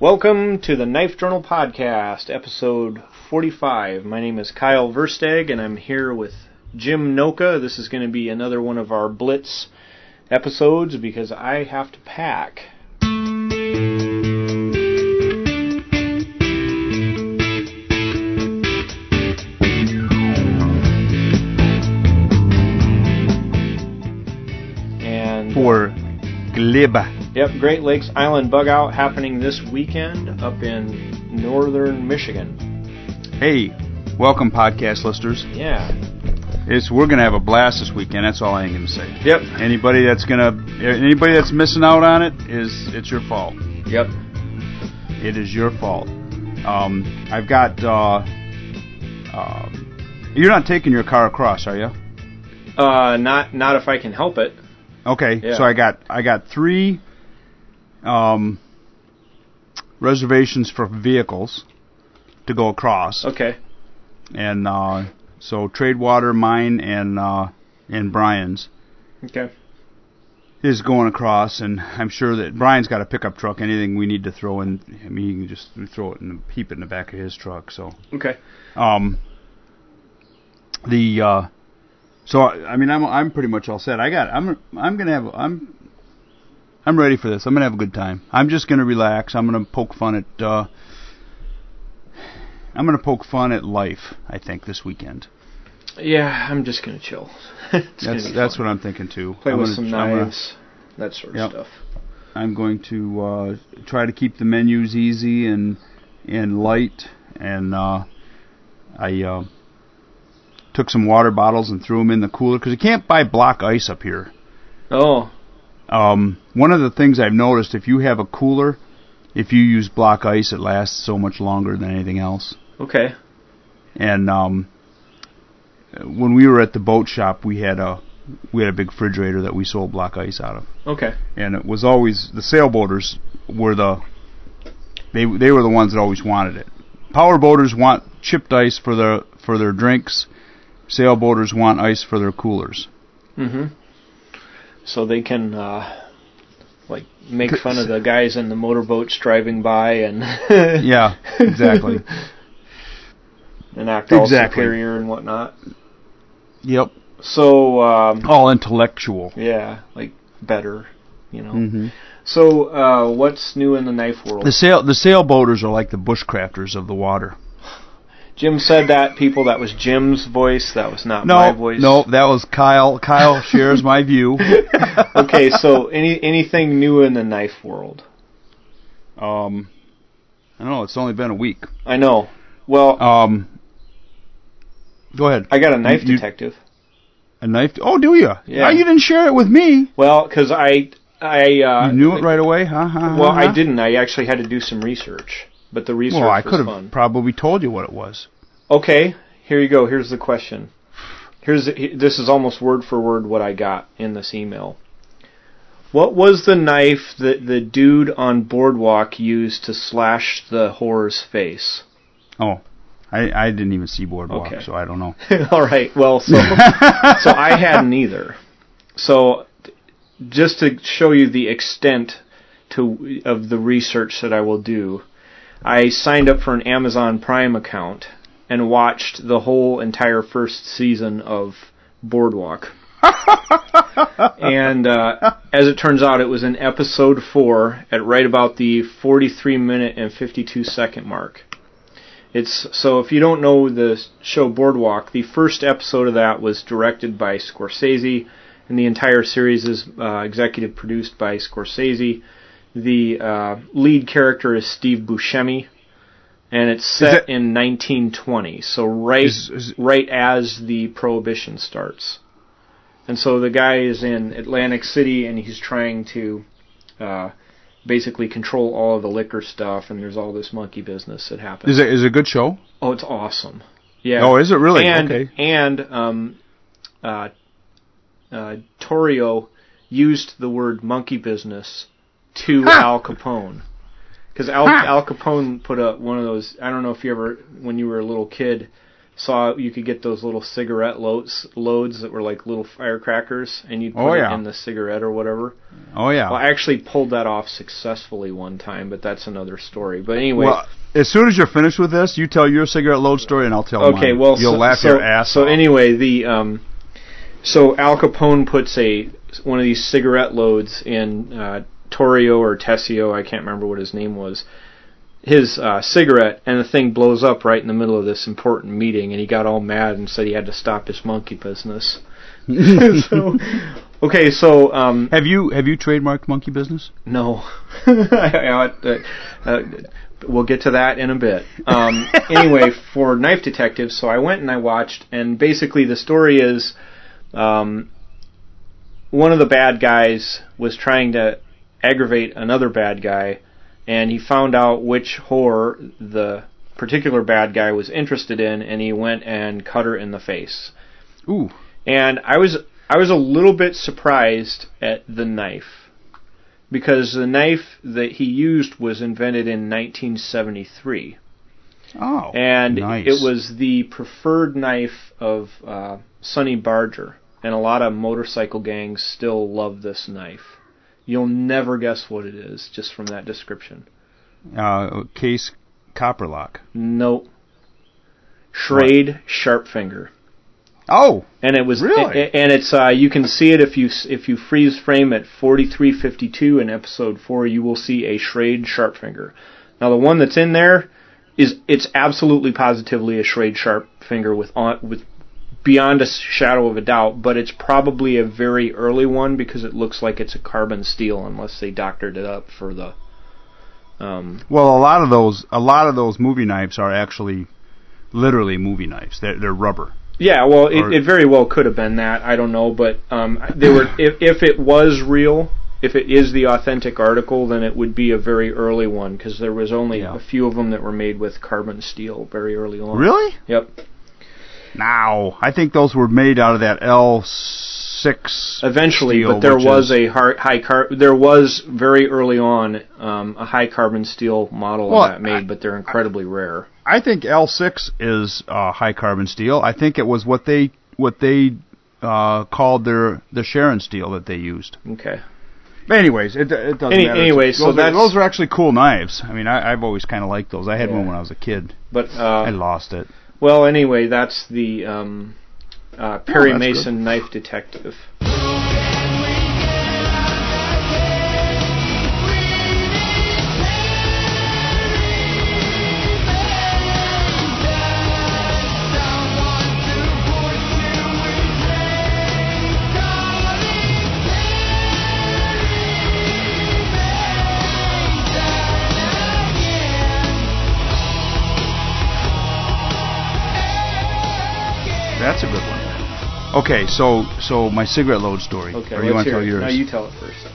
Welcome to the Knife Journal Podcast, episode 45. My name is Kyle Versteg, and I'm here with Jim Noka. This is going to be another one of our Blitz episodes because I have to pack. And uh, for Glib. Yep, Great Lakes Island Bug Out happening this weekend up in northern Michigan. Hey, welcome podcast listeners. Yeah. It's we're gonna have a blast this weekend. That's all I am gonna say. Yep. Anybody that's gonna anybody that's missing out on it is it's your fault. Yep. It is your fault. Um, I've got. Uh, uh, you're not taking your car across, are you? Uh, not not if I can help it. Okay. Yeah. So I got I got three um, reservations for vehicles to go across. Okay. and uh, so Tradewater, mine, and uh, and Brian's Okay. is going across, and I'm sure that Brian's got a pickup truck. Anything we need to throw in, I mean, he can just throw it and keep it in the back of his truck. So, Okay. um, the uh, so I I mean, I'm I'm pretty much all set. I got I'm I'm gonna have I'm I'm ready for this. I'm gonna have a good time. I'm just gonna relax. I'm gonna poke fun at. Uh, I'm gonna poke fun at life. I think this weekend. Yeah, I'm just gonna chill. It's gonna That's fun. what I'm thinking too. play I'm with gonna- some I'm gonna- knives, that sort of Yep. stuff. I'm going to uh, try to keep the menus easy and and light, and uh, I uh, took some water bottles and threw them in the cooler because you can't buy block ice up here. Oh. Um, one of the things I've noticed, if you have a cooler, if you use block ice, it lasts so much longer than anything else. Okay. And um, when we were at the boat shop, we had a we had a big refrigerator that we sold block ice out of. Okay. and it was always the sailboaters were the they they were the ones that always wanted it. Powerboaters want chipped ice for their for their drinks. Sailboaters want ice for their coolers. Mm-hmm. So they can uh, like make fun of the guys in the motorboats driving by and Yeah, exactly. and act all Exactly. superior and whatnot. Yep. So um, All intellectual. yeah, like better, you know. hmm So uh, what's new in the knife world? The sail the sailboaters are like the bushcrafters of the water. Jim said that. People, that was Jim's voice. That was not No, my voice. no, that was Kyle. Kyle shares my view. okay, so any anything new in the knife world? Um, I don't know. It's only been a week. I know. Well, Um, go ahead. I got a knife you- detective. A knife? Oh, do you? Yeah. you didn't share it with me. Well, because I I uh, you knew it right away, huh? huh Well, huh, I didn't. I actually had to do some research, but the research Well, I could have fun. probably told you what it was. Okay, here you go. Here's the question. Here's this is almost word for word what I got in this email. What was the knife that the dude on Boardwalk used to slash the whore's face? Oh, I, I didn't even see Boardwalk, Okay. so I don't know. All right. Well, so so I hadn't either. So just to show you the extent to of the research that I will do, I signed up for an Amazon Prime account and watched the whole entire first season of Boardwalk. and uh, as it turns out, it was in episode four at right about the 43 minute and 52 second mark. It's so if you don't know the show Boardwalk, the first episode of that was directed by Scorsese, and the entire series is uh, executive produced by Scorsese. The uh, lead character is Steve Buscemi, and it's set it- in 1920, so right Is- is- right as the Prohibition starts. And so the guy is in Atlantic City, and he's trying to uh, basically control all of the liquor stuff, and there's all this monkey business that happens. Is it is it a good show? Oh, it's awesome. Yeah. Oh, is it really? And okay. and um, uh, uh, Torrio used the word monkey business to Al Capone because Al, Ha! Al Capone put up one of those. I don't know if you ever, when you were a little kid, saw you could get those little cigarette loads loads that were like little firecrackers, and you'd put Oh, it in the cigarette or whatever. Oh yeah. Well, I actually pulled that off successfully one time, but that's another story. But anyway, Well, as soon as you're finished with this, you tell your cigarette load story, and I'll tell okay. mine. Well, you'll so, laugh so, your ass So off. anyway, the um, so Al Capone puts a one of these cigarette loads in uh, Torrio or Tessio, I can't remember what his name was, his uh, cigarette, and the thing blows up right in the middle of this important meeting, and he got all mad and said he had to stop his monkey business. so, okay, so um, have you have you trademarked monkey business? no. I- I- uh, we'll get to that in a bit. Um, anyway, for Knife Detective, so I went and I watched, and basically the story is um, one of the bad guys was trying to aggravate another bad guy, and he found out which whore the particular bad guy was interested in, and he went and cut her in the face. Ooh. And I was I was a little bit surprised at the knife because the knife that he used was invented in 1973 Oh. and nice. it was the preferred knife of uh, Sonny Barger and a lot of motorcycle gangs still love this knife. You'll never guess what it is just from that description. uh, case copper lock. Nope. Schrade Sharpfinger. Oh. and it was Really? a- and it's uh, you can see it if you if you freeze frame at 4352 in episode 4 you will see a Schrade Sharpfinger. Now the one that's in there is it's absolutely positively a Schrade Sharpfinger with on, with beyond a shadow of a doubt, but it's probably a very early one because it looks like it's a carbon steel unless they doctored it up for the um, Well, a lot of those a lot of those movie knives are actually literally movie knives. They're they're rubber. Yeah, well, it, it very well could have been that. I don't know, but um, they were. If, if it was real, if it is the authentic article, then it would be a very early one because there was only Yeah. a few of them that were made with carbon steel very early on. Really? Yep. Now, I think those were made out of that L6 Eventually, steel, but there was a high car. There was very early on um, a high carbon steel model Well, of that made, I- but they're incredibly rare. I think L6 is uh, high carbon steel. I think it was what they what they uh, called their the Sharon steel that they used. Okay. But anyways, it, it doesn't Any- matter. anyway, those so are, those are actually cool knives. I mean, I, I've always kind of liked those. I had Yeah. one when I was a kid. But I uh, lost it. Well, anyway, that's the um, uh, Perry Oh, that's Mason knife detective. Okay, so so my cigarette load story. Okay, or you want to tell it. yours? No, you tell it first.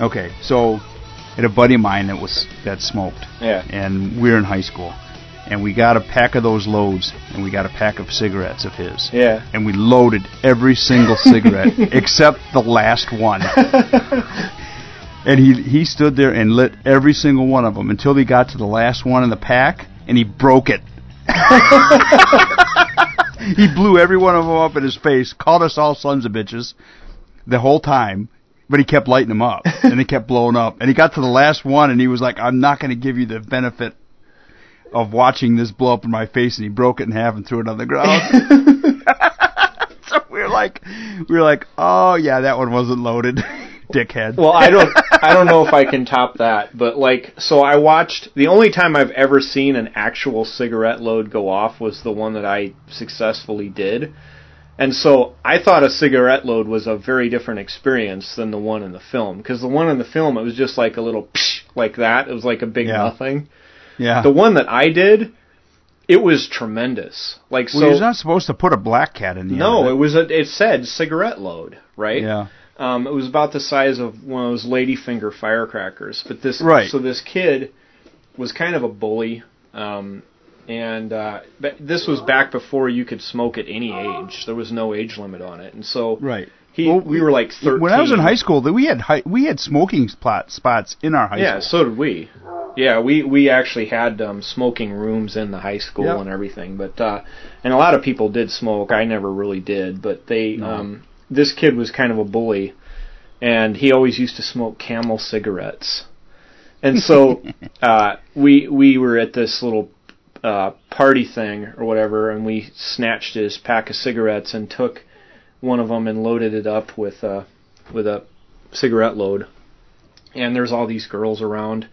Okay, so I had a buddy of mine that was that smoked, Yeah. and we were in high school, and we got a pack of those loads, and we got a pack of cigarettes of his, Yeah. and we loaded every single cigarette except the last one, and he he stood there and lit every single one of them until he got to the last one in the pack, and he broke it. he blew every one of them up in his face, called us all sons of bitches the whole time, but he kept lighting them up, and they kept blowing up. And he got to the last one, and he was like, "I'm not going to give you the benefit of watching this blow up in my face." And he broke it in half and threw it on the ground. so we were like, we were like, "Oh yeah, that one wasn't loaded, dickhead." Well, I don't I don't know if I can top that, but like so I watched the only time I've ever seen an actual cigarette load go off was the one that I successfully did. And so I thought a cigarette load was a very different experience than the one in the film because the one in the film it was just like a little psh, like that. It was like a big Yeah. nothing. yeah. The one that I did it was tremendous. Like well, so you're not supposed to put a black cat in the No, it of was a it said cigarette load, right? Yeah. Um, it was about the size of one of those ladyfinger firecrackers. But this, Right. so this kid was kind of a bully, um, and uh, but this was back before you could smoke at any age. There was no age limit on it, and so Right. he, Well, we were like thirteen. When I was in high school, we had high, we had smoking spot, spots in our high yeah, school. Yeah, so did we. Yeah, we we actually had um, smoking rooms in the high school Yep. and everything, but uh, and a lot of people did smoke. I never really did, but they No. um, this kid was kind of a bully, and he always used to smoke Camel cigarettes, and so uh, we we were at this little uh, party thing or whatever, and we snatched his pack of cigarettes and took one of them and loaded it up with uh, with a cigarette load. And there's all these girls around,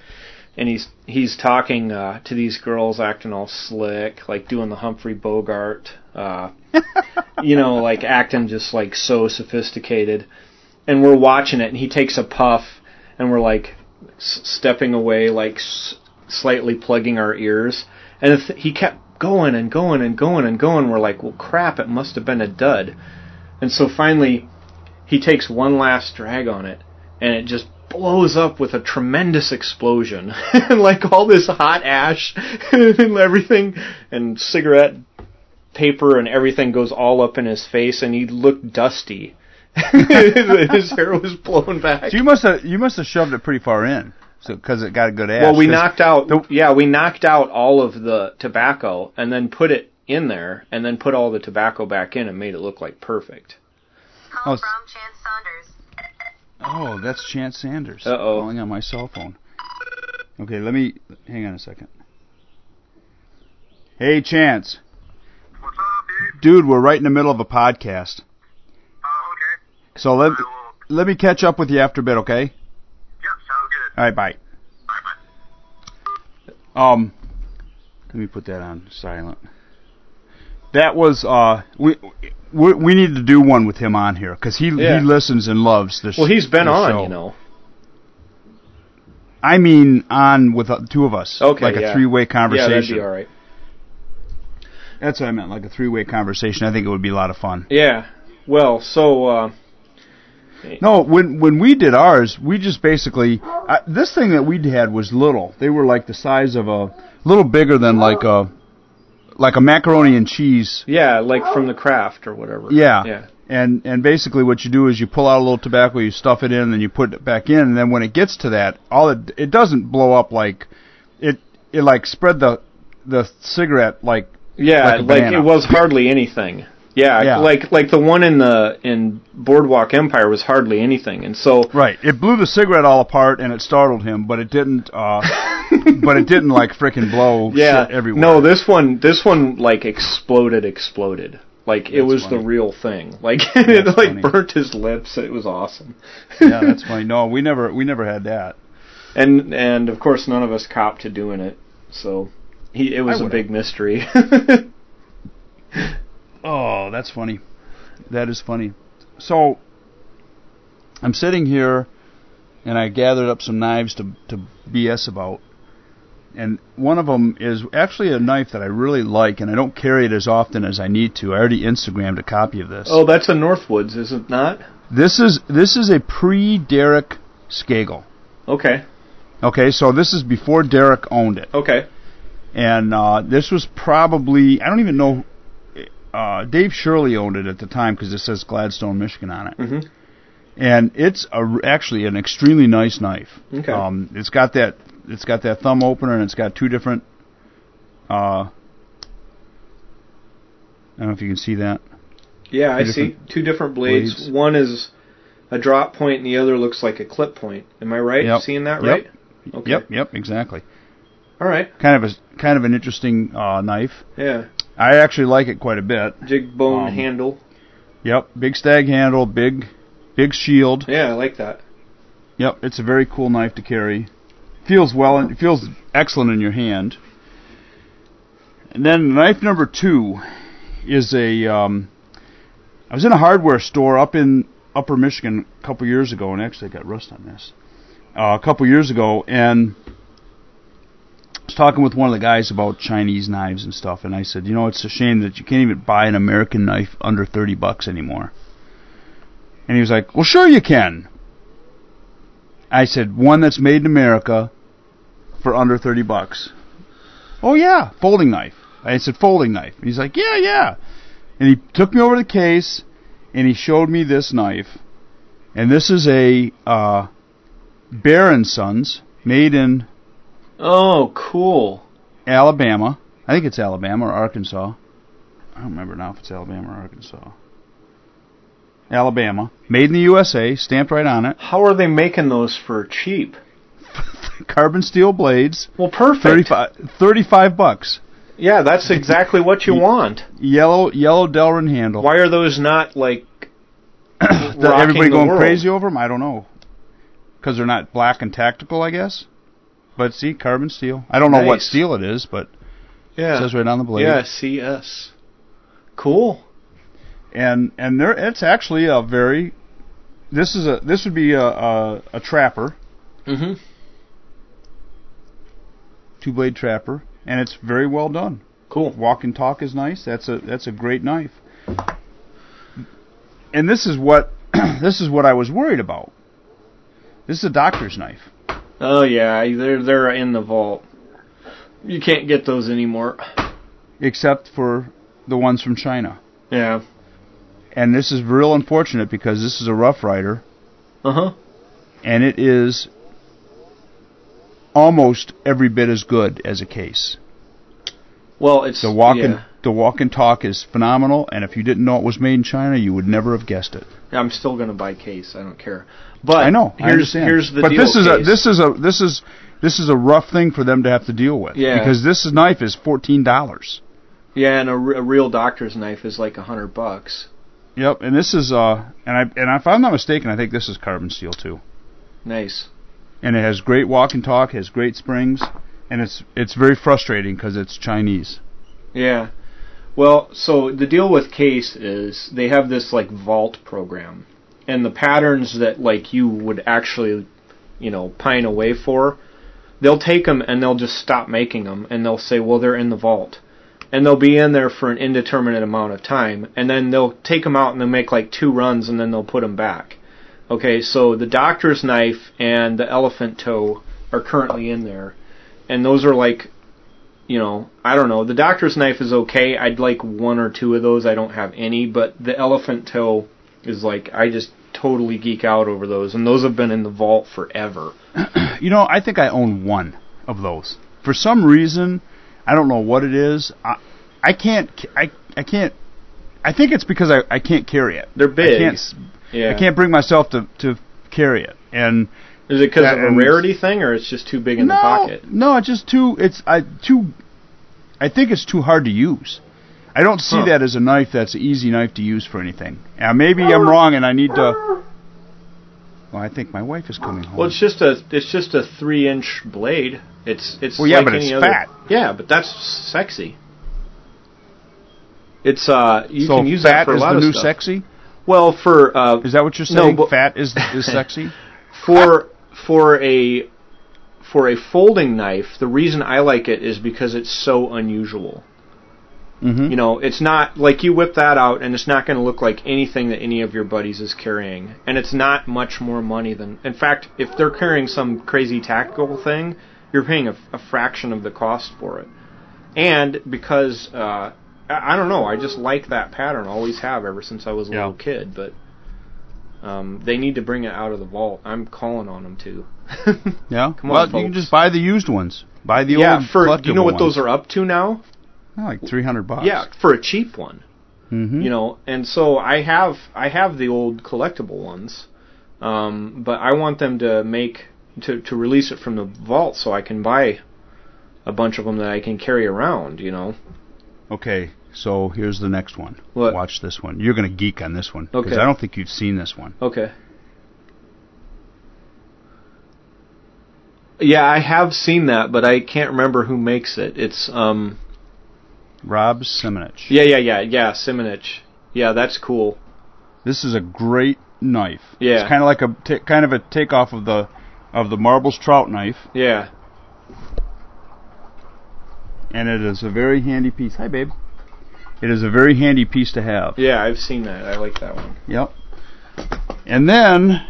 and he's he's talking uh, to these girls, acting all slick, like doing the Humphrey Bogart, uh, you know, like acting just like so sophisticated. And we're watching it, and he takes a puff, and we're like s- stepping away, like s- slightly plugging our ears. And if he kept going and going and going and going, we're like, well, crap, it must have been a dud. And so finally, he takes one last drag on it, and it just blows up with a tremendous explosion. and like all this hot ash and everything, and cigarette paper and everything goes all up in his face, and he looked dusty. his hair was blown back. So you must have you must have shoved it pretty far in, so because it got a good ash. Well, we knocked out. the- yeah, we knocked out all of the tobacco and then put it in there, and then put all the tobacco back in and made it look like perfect. Call Oh, from Chance Saunders. Oh, that's Chance Sanders Uh-oh. calling on my cell phone. Okay, let me hang on a second. Hey, Chance, What's up, dude? dude, we're right in the middle of a podcast, Oh, okay. so let I will. let me catch up with you after a bit, okay? Yep, sounds good. All right, bye. Bye, bye. Um, let me put that on silent. That was uh, we we, we need to do one with him on here because he Yeah. he listens and loves this. Well, he's been on, show. you know. I mean, on with uh, two of us, Okay, like a yeah. three-way conversation. Yeah, conversation. that'd be all right. That's what I meant, like a three-way conversation. I think it would be a lot of fun. Yeah. Well, so uh, No, when when we did ours, we just basically uh, this thing that we had was little. They were like the size of a little bigger than like a like a macaroni and cheese. yeah, like from the craft or whatever. Yeah. Yeah. And and basically what you do is you pull out a little tobacco, you stuff it in, and then you put it back in, and then when it gets to that, all it it doesn't blow up like it it like spread the the cigarette like Yeah, Like like, it was hardly anything. Yeah, Yeah. like like the one in the in Boardwalk Empire was hardly anything, and so right. It blew the cigarette all apart and it startled him, but it didn't. uh But it didn't like freaking blow yeah, shit everywhere. no, this one this one like exploded, exploded. Like it was funny. the real thing. Like it like funny. burnt his lips. It was awesome. yeah, that's funny. No, we never we never had that. and and of course none of us copped to doing it, so he it was a big mystery. Oh, that's funny. That is funny. So I'm sitting here and I gathered up some knives to to BS about. And one of them is actually a knife that I really like, and I don't carry it as often as I need to. I already Instagrammed a copy of this. oh, that's a Northwoods, is it not? This is this is a pre-Derek Skagel. Okay, Okay, so this is before Derek owned it. okay. And uh, this was probably I don't even know. Uh, Dave Shirley owned it at the time because it says Gladstone, Michigan on it, Mhm. and it's a, actually an extremely nice knife. Okay. Um, it's got that it's got that thumb opener and it's got two different. Uh, I don't know if you can see that. Yeah, I see. Two different blades. blades. One is a drop point, and the other looks like a clip point. Am I right? Yep. Seeing that Yep. right? Okay. Yep, yep, exactly. All right. Kind of a kind of an interesting uh, knife. Yeah. I actually like it quite a bit. Jig bone Um, handle. Yep, big stag handle, big big shield. Yeah, I like that. Yep, it's a very cool knife to carry. Feels well, it feels excellent in your hand. And then knife number two is a. Um, I was in a hardware store up in Upper Michigan a couple years ago, and actually I got rust on this. Uh, a couple years ago, and was talking with one of the guys about Chinese knives and stuff, and I said, you know, it's a shame that you can't even buy an American knife under thirty bucks anymore. And he was like, well, sure you can. I said, one that's made in America for under 30 bucks. Oh, yeah, folding knife. I said, folding knife. And he's like, yeah, yeah. And he took me over to the case, and he showed me this knife. And this is a uh, Bear and Sons, made in Oh, cool. Alabama. I think it's Alabama or Arkansas. I don't remember now if it's Alabama or Arkansas. Alabama. Made in the USA, stamped right on it. How are they making those for cheap? Carbon steel blades. Well, perfect. 35, 35 bucks. Yeah, that's exactly what you want. Yellow yellow Delrin handle. Why are those not like everybody going world? crazy over them? I don't know. Because they're not black and tactical, I guess. But see, carbon steel. I don't know what steel it is, but Yeah. it says right on the blade. Yeah, CS. Cool. And and there, it's actually a very. This is a this would be a a, a trapper, Mm-hmm. two blade trapper, and it's very well done. Cool. Walk and talk is nice. That's a that's a great knife. And this is what this is what I was worried about. This is a doctor's knife. Oh yeah, they're they're in the vault. You can't get those anymore. except for the ones from China. Yeah. And this is real unfortunate because this is a Rough Rider, Uh huh. and it is almost every bit as good as a case. Well, it's The walking yeah. The walk and talk is phenomenal, and if you didn't know it was made in China, you would never have guessed it. I'm still gonna buy case. I don't care. But I know. I Here's understand. here's the but this is a this is a this is this is a rough thing for them to have to deal with. Yeah. Because this knife is fourteen dollars. yeah, and a real doctor's knife is like a hundred bucks. Yep. And this is uh and I and if I'm not mistaken, I think this is carbon steel too. Nice. and it has great walk and talk, has great springs, and it's it's very frustrating because it's Chinese. Yeah. Well, so the deal with Case is they have this like vault program, and the patterns that like you would actually, you know, pine away for, they'll take them and they'll just stop making them, and they'll say, well, they're in the vault, and they'll be in there for an indeterminate amount of time, and then they'll take them out and they'll make like two runs, and then they'll put them back. Okay, so the doctor's knife and the elephant toe are currently in there, and those are like you know, I don't know. The doctor's knife is okay. I'd like one or two of those. I don't have any, but the elephant toe is like I just totally geek out over those, and those have been in the vault forever. You know, I think I own one of those. For some reason, I don't know what it is. I, I can't. I I can't. I think it's because I, I can't carry it. They're big. I can't. Yeah. I can't bring myself to to carry it. And Is it because of a rarity thing, or it's just too big in no, the pocket? no, it's just too. It's I too. I think it's too hard to use. I don't see Huh. that as a knife that's an easy knife to use for anything. Now maybe I'm wrong and I need to. Well, I think my wife is coming home. Well, it's just a it's just a three inch blade. It's it's Well, yeah, like but it's other- fat. Yeah, but that's sexy. It's uh you so can use that for a lot of stuff. Fat is the new sexy. Well, for uh Is that what you're saying? but- fat is is sexy. for for a for a folding knife, the reason I like it is because it's so unusual. Mm-hmm. You know, it's not like you whip that out and it's not going to look like anything that any of your buddies is carrying. And it's not much more money than in fact, if they're carrying some crazy tactical thing, you're paying a, a fraction of the cost for it. And because uh I, I don't know, I just like that pattern, always have ever since I was a Yeah. little kid, but um, they need to bring it out of the vault. I'm calling on them to. Yeah. Come well, on, you can just buy the used ones. Buy the yeah, old. for you know what collectible those are up to now? Oh, like three hundred bucks. Yeah, for a cheap one. Mm-hmm. You know, and so I have I have the old collectible ones, um, but I want them to make to to release it from the vault so I can buy a bunch of them that I can carry around. You know. Okay. So here's the next one. What? Watch this one. You're gonna geek on this one because Okay. I don't think you've seen this one. Okay. Yeah, I have seen that, but I can't remember who makes it. It's um Rob Simonich. yeah yeah yeah yeah Simonich. Yeah, that's cool. This is a great knife. Yeah. It's kind of like a ta- kind of a takeoff of the of the Marbles trout knife, Yeah. and it is a very handy piece. Hi, babe. It is a very handy piece to have. Yeah, I've seen that. I like that one. Yep. And then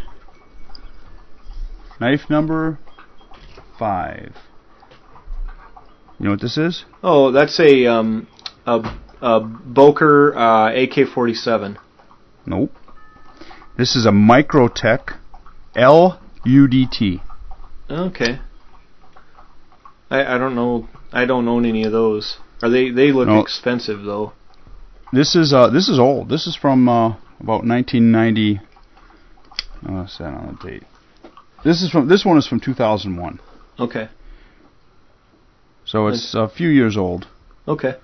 knife number five. You know what this is? Oh, that's a um a a Boker uh, AK-47. Nope. This is a Microtech LUDT. Okay. I, I don't know. I don't own any of those. Are they? They look No. expensive though. This is uh this is old. This is from uh, about 1990. Oh, that on the date? This is from this one is from 2001. Okay. So it's a few years old, Okay.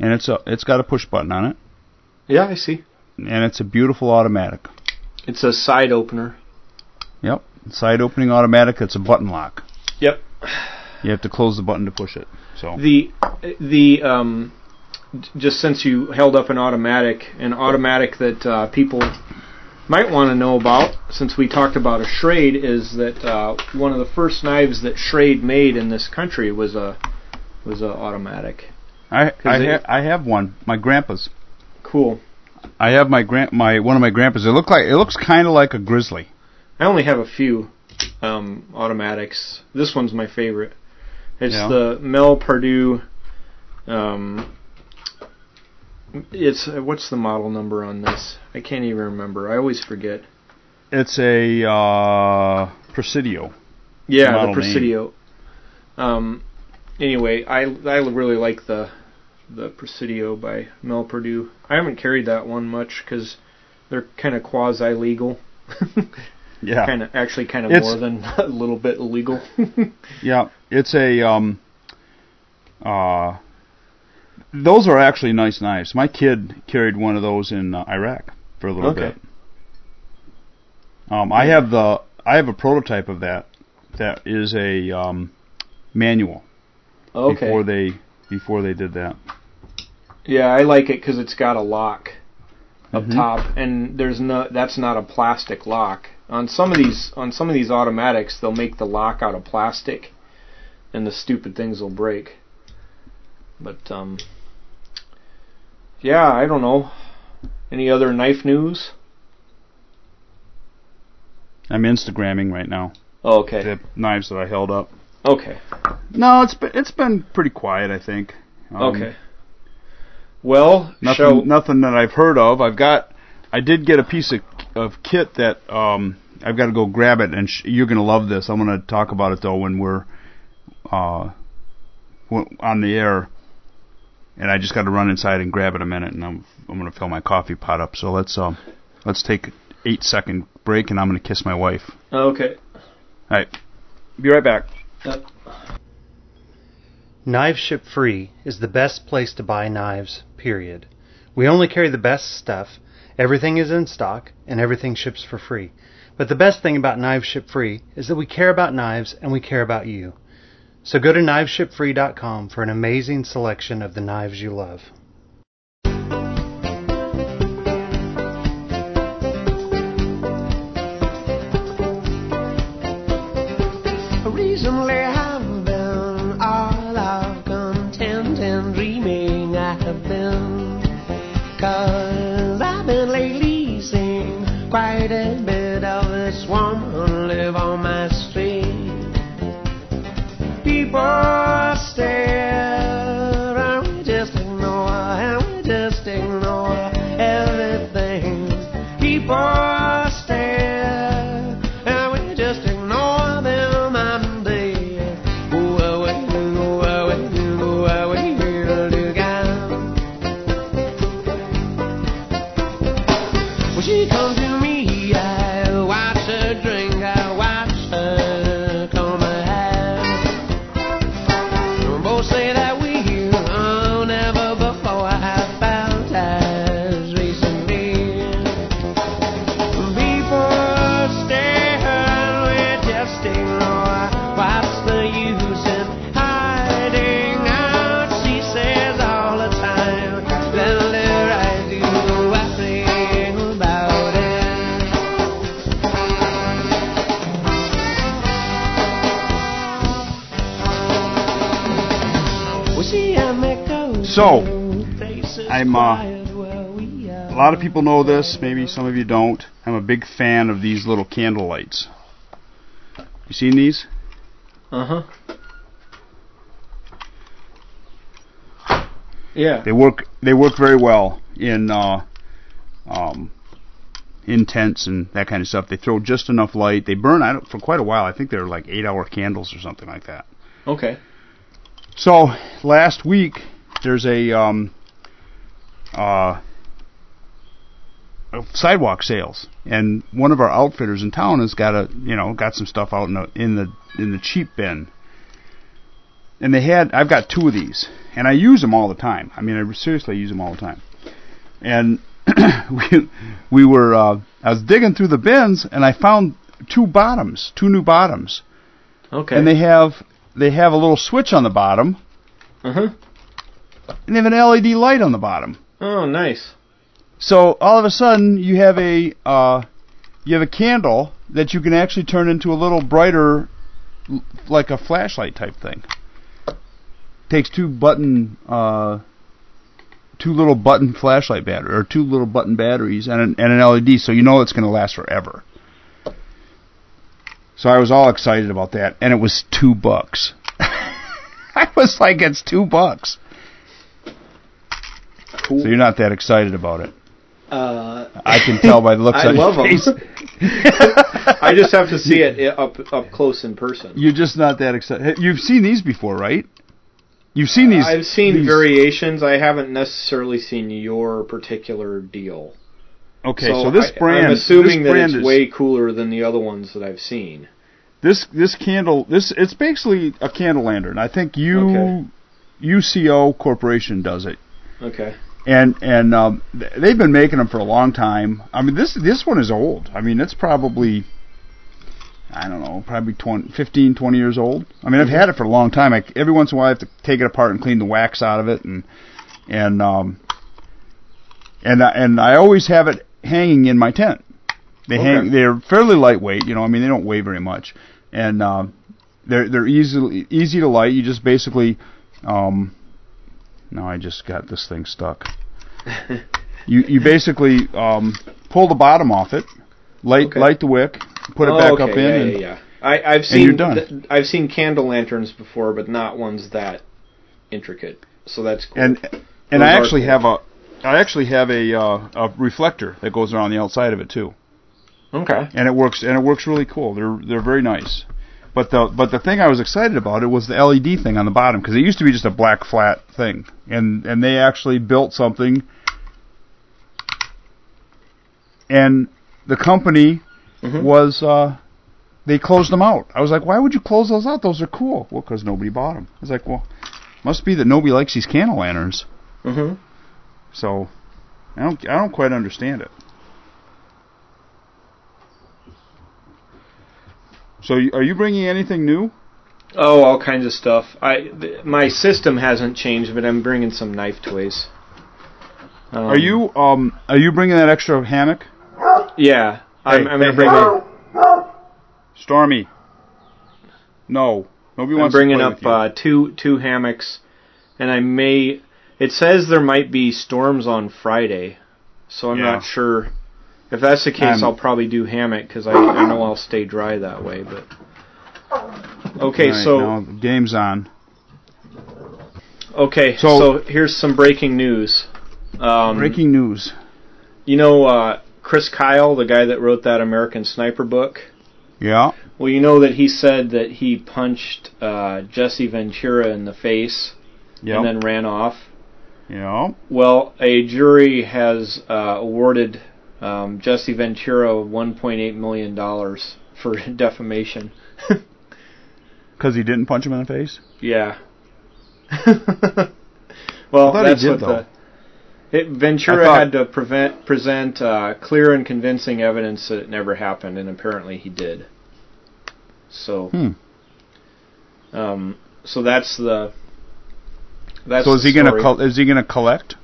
and it's a it's got a push button on it, Yeah, I see. and it's a beautiful automatic. It's a side opener. Yep, side opening automatic. It's a button lock. Yep. You have to close the button to push it. So The the um, just since you held up an automatic, an automatic that uh, people might want to know about, since we talked about a Schrade, is that uh, one of the first knives that Schrade made in this country was a was a automatic. I I, ha- I have one. My grandpa's. Cool. I have my grand my one of my grandpas. It look like it looks kind of like a grizzly. I only have a few um, automatics. This one's my favorite. It's Yeah. the Mel Pardue. Um, it's uh, what's the model number on this? I can't even remember. I always forget. It's a uh, Presidio. Yeah, Model the Presidio. Um, anyway, I I really like the the Presidio by Mel Pardue. I haven't carried that one much because they're kind of quasi legal. Yeah. kind of actually kind of more than a little bit illegal. Yeah, it's a um uh those are actually nice knives. My kid carried one of those in uh, Iraq for a little Okay. bit. Um I have the I have a prototype of that that is a um manual okay. before they before they did that. Yeah, I like it because it's got a lock up Mhm. top, and there's no that's not a plastic lock. On some of these on some of these automatics, they'll make the lock out of plastic, and the stupid things will break. But um, yeah, I don't know. Any other knife news? I'm Instagramming right now. Oh, okay, The knives that I held up. okay, No, it's been it's been pretty quiet, I think. Um, okay. Well, Nothing, shall nothing that I've heard of. I've got, I did get a piece of of kit that um I've got to go grab it, and sh- you're gonna love this. I'm gonna talk about it though when we're uh on the air, and I just got to run inside and grab it a minute, and I'm I'm gonna fill my coffee pot up. So let's um let's take eight second break, and I'm gonna kiss my wife. okay. All right, be right back. Knives Ship Free is the best place to buy knives, period. We only carry the best stuff, everything is in stock, and everything ships for free. But the best thing about Knives Ship Free is that we care about knives and we care about you. So go to knivesshipfree.com for an amazing selection of the knives you love. People I'm, uh, quiet where we are. A lot of people know this, maybe some of you don't. I'm a big fan of these little candle lights. You seen these? Uh huh. Yeah. They work. They work very well in uh, um, intense and that kind of stuff. They throw just enough light. They burn I for quite a while. I think they're like eight hour candles or something like that. Okay. So last week there's a um, uh, sidewalk sales, and one of our outfitters in town has got a you know got some stuff out in the in the in the cheap bin. And they had I've got two of these, and I use them all the time. I mean, I seriously use them all the time. And we we were uh, I was digging through the bins, and I found two bottoms, two new bottoms, Okay. and they have they have a little switch on the bottom, Uh-huh. and they have an LED light on the bottom. Oh, nice. So all of a sudden you have a uh, you have a candle that you can actually turn into a little brighter, like a flashlight type thing. Takes two button, uh, two little button flashlight battery or two little button batteries and an, and an LED, so you know it's going to last forever. So I was all excited about that, and it was two bucks. I was like, it's two bucks. Cool. So you're not that excited about it. Uh, I can tell by the looks I on love your 'em. face. I just have to see it up up close in person. You're just not that excited. You've seen these before, right? You've seen these. I've seen these- variations. I haven't necessarily seen your particular deal. Okay, so, this I- brand, I'm assuming this that it's is, way cooler than the other ones that I've seen. this this candle. This it's basically a candle lantern. I think you Okay. UCO Corporation does it, Okay. And and um, th- they've been making them for a long time. I mean, this this one is old. I mean, it's probably I don't know, probably 20, 15, 20 years old. I mean, I've had it for a long time. I, every once in a while, I have to take it apart and clean the wax out of it, and and um, and I- and I always have it hanging in my tent. They Okay. hang. They're fairly lightweight. You know, I mean, they don't weigh very much, and um, they're they're easily easy to light. You just basically, um, no, I just got this thing stuck. You you basically um, pull the bottom off it, light Okay. light the wick, put it Oh, back okay. up in, Yeah, and yeah, yeah. I, I've you're seen done. th- I've seen candle lanterns before, but not ones that intricate. So that's cool. and and Those I actually cool. have a I actually have a uh, a reflector that goes around the outside of it too, okay. and it works and it works really cool. They're they're very nice. But the but the thing I was excited about it was the LED thing on the bottom because it used to be just a black flat thing, and and they actually built something, and the company Mhm. was uh, they closed them out. I was like, why would you close those out? Those are cool. Well, because nobody bought them. I was like, well, must be that nobody likes these candle lanterns. hmm So I don't I don't quite understand it. So are you bringing anything new? Oh, all kinds of stuff. I th- my system hasn't changed, but I'm bringing some knife toys. Um, Are you um are you bringing that extra hammock? Yeah, I'm, Hey, I'm hey, gonna bring. hey. Stormy. No. Nobody I'm wants bringing to play up uh, two two hammocks, and I may. It says there might be storms on Friday, so I'm Yeah. not sure. If that's the case, I'm- I'll probably do hammock because I, I know I'll stay dry that way. But okay, right, so the game's on. okay, So- so, here's some breaking news. Um, Breaking news. You know uh, Chris Kyle, the guy that wrote that American Sniper book. Yeah. Well, you know that he said that he punched uh, Jesse Ventura in the face Yeah. and then ran off. Yeah. Well, a jury has uh, awarded um, Jesse Ventura 1.8 million dollars for defamation. Because he didn't punch him in the face. yeah. well, I thought he that's did, what though. the it, Ventura thought- had to prevent present uh, clear and convincing evidence that it never happened, and apparently he did. So, Hmm. um, so that's the. That's so is he gonna story. col- is he gonna collect?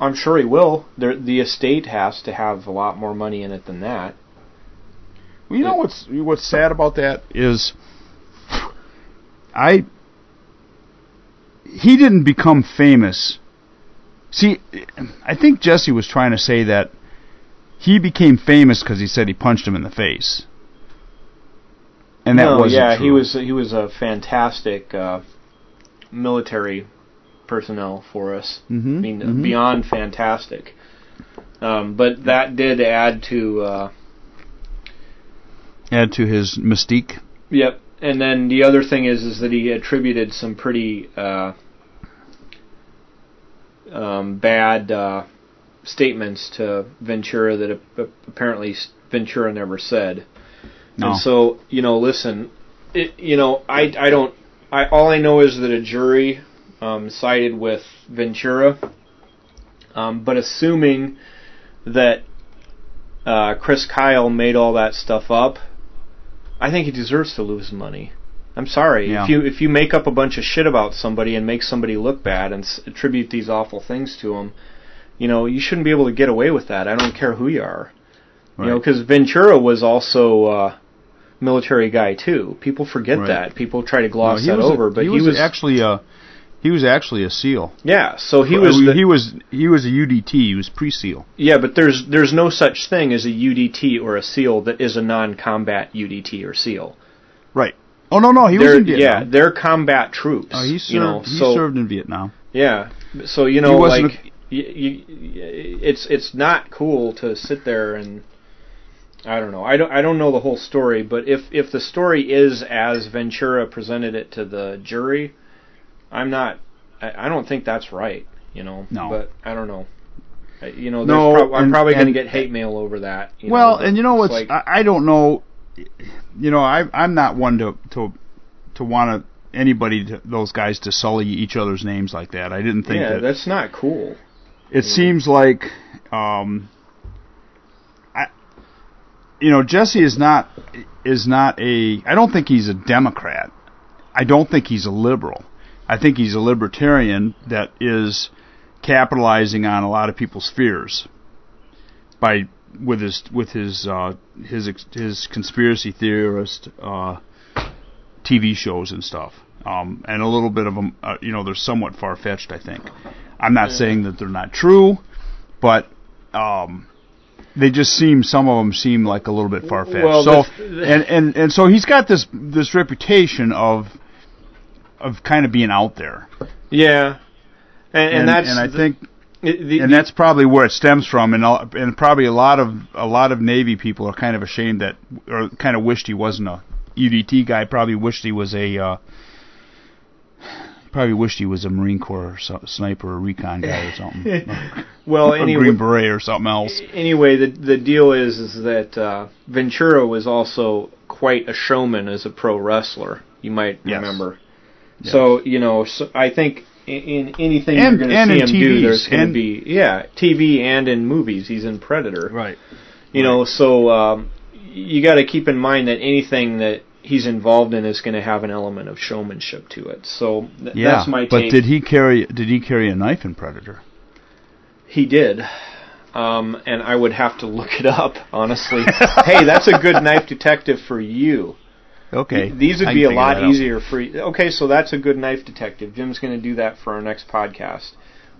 I'm sure he will. There, the estate has to have a lot more money in it than that. Well, you know what's what's sad about that is, I he didn't become famous. See, I think Jesse was trying to say that he became famous because he said he punched him in the face, and that no, wasn't yeah, true. he was he was a fantastic uh, military personnel for us. Mhm, I mean, mhm. beyond fantastic. Um, but that did add to. Uh, Add to his mystique. Yep. And then the other thing is is that he attributed some pretty uh, um, bad uh, statements to Ventura that ap- apparently Ventura never said. No. And so you know, listen, it, you know, I I don't. I all I know is that a jury um, sided with Ventura, um, but assuming that uh, Chris Kyle made all that stuff up, I think he deserves to lose money. I'm sorry Yeah. if you if you make up a bunch of shit about somebody and make somebody look bad and s- attribute these awful things to them, you know you shouldn't be able to get away with that. I don't care who you are, you know, because Ventura was also uh, military guy too. People forget Right. that. People try to gloss he that was a- over, but he, was, actually a he was actually a SEAL. yeah. So he was Uh, the, he was he was a UDT. He was pre-SEAL. Yeah, but there's there's no such thing as a UDT or a SEAL that is a non-combat UDT or SEAL. Right. Oh no no he was they're, in Vietnam. Yeah, they're combat troops. Oh, he served. you know, he so served in Vietnam. yeah, so you know, like you, you, it's it's not cool to sit there and I don't know. I don't I don't know the whole story, but if if the story is as Ventura presented it to the jury, I'm not. I, I don't think that's right. You know. No. But I don't know. You know, there's No, I'm and- probably going to get hate mail over that. You well, know, and you know it's what's like, I, I don't know. You know, I I'm not one to to to want to anybody to, those guys to sully each other's names like that. I didn't think yeah, that that's not cool. it seems like um I you know Jesse is not is not a I don't think he's a democrat. I don't think he's a liberal. I think he's a libertarian that is capitalizing on a lot of people's fears by with his with his uh his his conspiracy theorist uh TV shows and stuff. Um, and a little bit of them, uh, you know, they're somewhat far fetched. I think. I'm not saying that they're not true, but um, they just seem some of them seem like a little bit far fetched. Well, so and and and so he's got this this reputation of of kind of being out there, Yeah, and, and, that's and I the- think it- the, and that's probably where it stems from, and and probably a lot of a lot of Navy people are kind of ashamed that, or kind of wished he wasn't a UDT guy. Probably wished he was a, uh, probably wished he was a Marine Corps so, sniper or recon guy or something, well anyway. Green Beret or something else. Anyway, the the deal is is that uh, Ventura was also quite a showman as a pro wrestler. You might Yes. remember. So you know, so I think in, in anything And- you're going to see him do, there's going to be yeah, TV and in movies. He's in Predator. Right. You know, so um, you got to keep in mind that anything that he's involved in is going to have an element of showmanship to it. So th- Yeah. that's my take. but did he carry did he carry a knife in Predator? He did. Um, and I would have to look it up, honestly. hey, that's a good knife detective for you. Okay. These would be a lot easier for you. Okay, so that's a good knife detective. Jim's going to do that for our next podcast.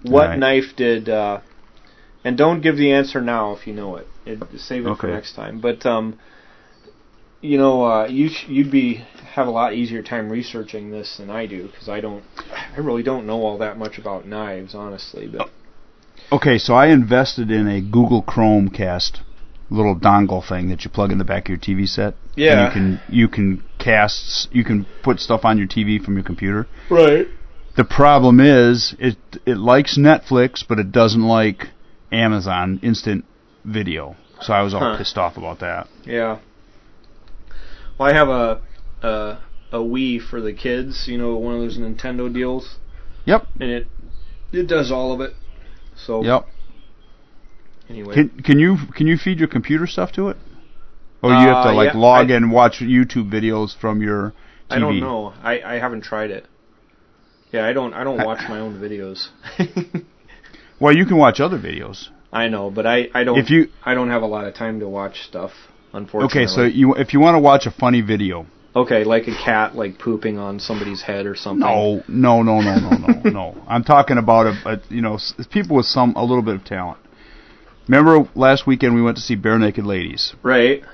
What Alright. knife did? Uh, and don't give the answer now if you know it. it save it for next time. But um, you know, uh, you sh- you'd be have a lot easier time researching this than I do because I don't. I really don't know all that much about knives, honestly. But Okay, so I invested in a Google Chromecast little dongle thing that you plug in the back of your TV set. Yeah. You can you can cast you can put stuff on your TV from your computer. right. The problem is it it likes Netflix, but it doesn't like Amazon Instant Video. So I was all Huh. pissed off about that. Yeah. Well, I have a a a Wii for the kids. You know, one of those Nintendo deals, Yep. and it it does all of it. So Yep. anyway, Can can you can you feed your computer stuff to it? Or you have to Uh, like yeah, log I- in and watch YouTube videos from your TV? I don't know. I I haven't tried it. Yeah, I don't I don't watch my own videos. Well, you can watch other videos. I know, but I I don't If you- I don't have a lot of time to watch stuff. Unfortunately. Okay, so you if you want to watch a funny video, okay, like a cat like pooping on somebody's head or something. no, no, no, no, no, no, no. I'm talking about a, a you know s- people with some a little bit of talent. Remember last weekend we went to see Barenaked Ladies. Right.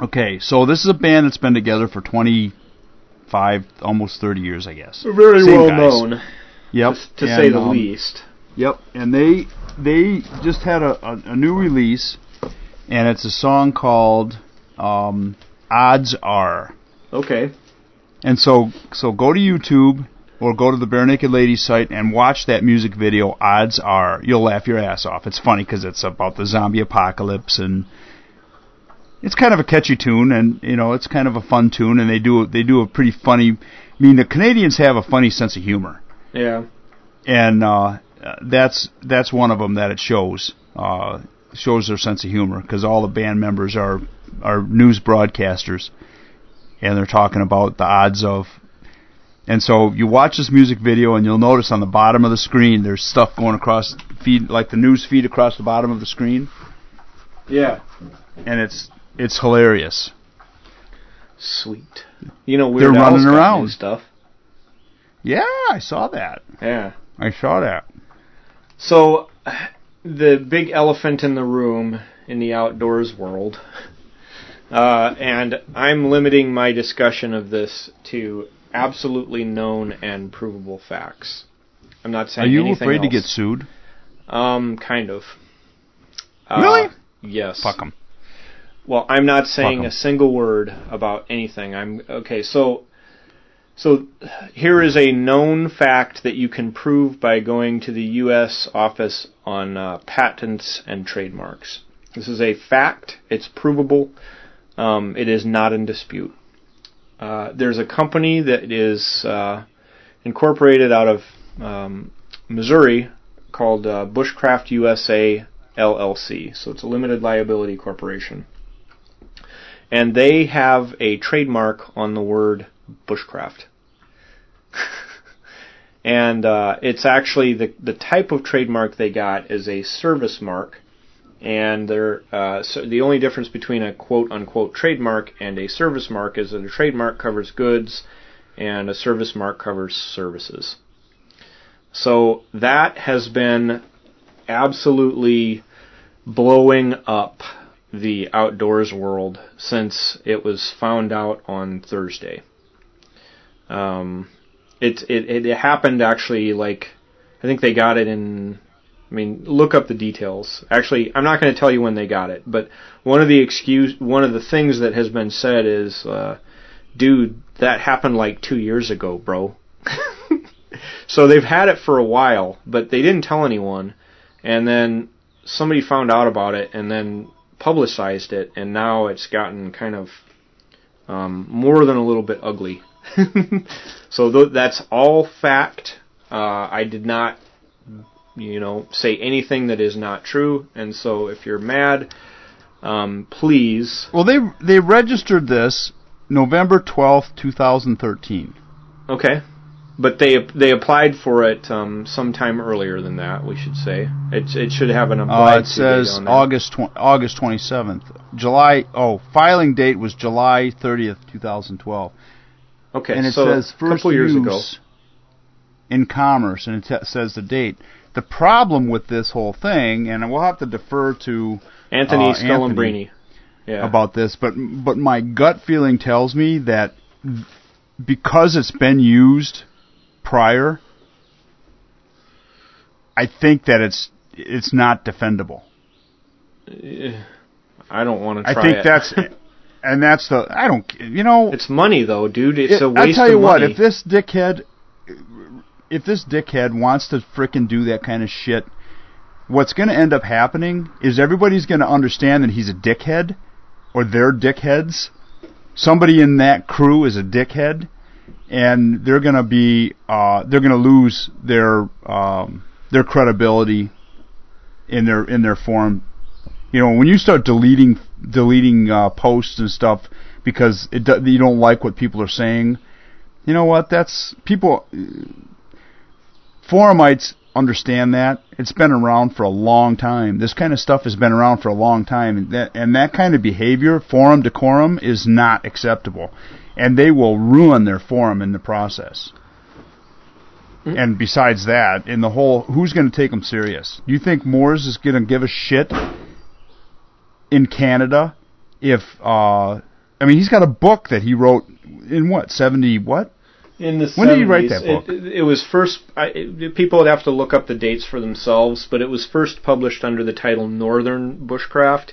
Okay, so this is a band that's been together for 25, almost 30 years, I guess. Very Same well guys. known, Yep. to and, say the um, least. Yep, and they they just had a, a, a new release, and it's a song called um, "Odds Are." Okay. And so, so go to YouTube or go to the Barenaked Ladies site and watch that music video. Odds are you'll laugh your ass off. It's funny because it's about the zombie apocalypse and it's kind of a catchy tune and you know it's kind of a fun tune and they do they do a pretty funny. I mean, the Canadians have a funny sense of humor Yeah. and uh, that's that's one of them that it shows uh, shows their sense of humor because all the band members are are news broadcasters, and they're talking about the odds of. And so you watch this music video, and you'll notice on the bottom of the screen there's stuff going across feed like the news feed across the bottom of the screen, Yeah. and it's it's hilarious. Sweet. You know, They're running around. stuff. Yeah, I saw that. Yeah. I saw that. So, the big elephant in the room in the outdoors world, uh, and I'm limiting my discussion of this to absolutely known and provable facts. I'm not saying Are you afraid to get sued? Um, kind of. Really? Uh, yes. Fuck 'em. Well, I'm not saying a single word about anything. I'm okay. So, so here is a known fact that you can prove by going to the U.S. Office on uh, Patents and Trademarks. This is a fact. It's provable. Um, it is not in dispute. Uh, there's a company that is uh, incorporated out of um, Missouri called uh, Bushcraft USA LLC. So it's a limited liability corporation. And they have a trademark on the word bushcraft. and uh, it's actually the the type of trademark they got is a service mark. And they're, uh, so the only difference between a quote unquote trademark and a service mark is that a trademark covers goods and a service mark covers services. So that has been absolutely blowing up the outdoors world since it was found out on Thursday. Um, it, it it happened actually like I think they got it in. I mean, look up the details. Actually, I'm not going to tell you when they got it, but one of the excuse, one of the things that has been said is, uh, "Dude, that happened like two years ago, bro." so they've had it for a while, but they didn't tell anyone, and then somebody found out about it, and then publicized it, and now it's gotten kind of um, more than a little bit ugly. so th- that's all fact. Uh, I did not, you know, say anything that is not true, and so if you're mad, um, please. Well, they they registered this November twelfth, two thousand thirteen. Okay. But they they applied for it um, sometime earlier than that. We should say it it should have an applied Uh, it says. August tw- August twenty seventh. July. Oh, filing date was July thirtieth, two thousand twelve. Okay, and it so says first couple years use ago. in commerce, and it t- says the date. The problem with this whole thing, and we'll have to defer to Anthony uh, Scalambrini. Yeah. about this, but but my gut feeling tells me that because it's been used prior, I think that it's it's not defendable. I don't want to I think it. that's and that's the I don't you know it's money though, dude. It's it- a waste I tell you what, money. if this dickhead if this dickhead wants to frickin' do that kind of shit, what's going to end up happening is everybody's going to understand that he's a dickhead or they're dickheads. Somebody in that crew is a dickhead and they're going to be uh they're going to lose their um their credibility in their in their forum. You know, when you start deleting deleting uh, posts and stuff because it do, you don't like what people are saying, you know what? That's people. Forumites understand that it's been around for a long time. This kind of stuff has been around for a long time, and that and that kind of behavior, forum decorum, is not acceptable, and they will ruin their forum in the process. And besides that, in the whole, who's going to take them serious? Do You think Mors is going to give a shit in Canada if uh I mean he's got a book that he wrote in what 70 what in the When did you write that book? It, it was first. I, it, people would have to look up the dates for themselves, but it was first published under the title Northern Bushcraft,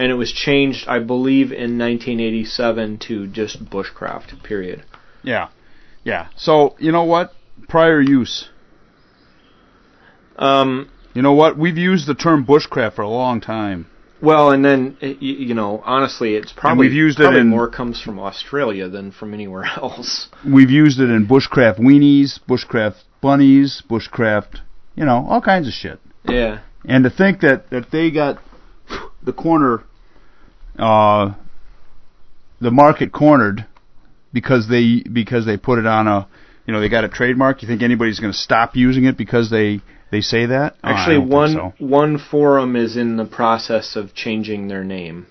and it was changed, I believe, in 1987 to just Bushcraft. Period. Yeah. Yeah. So, you know what? Prior use. Um, You know what? We've used the term bushcraft for a long time. well, and then you know, honestly, it's probably we've used it in- more comes from Australia than from anywhere else. We've used it in bushcraft weenies, bushcraft bunnies, bushcraft, you know, all kinds of shit. Yeah. And to think that, that they got the corner, uh, the market cornered because they because they put it on a, you know, they got a trademark. You think anybody's going to stop using it because they they say that? Oh, Actually, think one so. one forum is in the process of changing their name.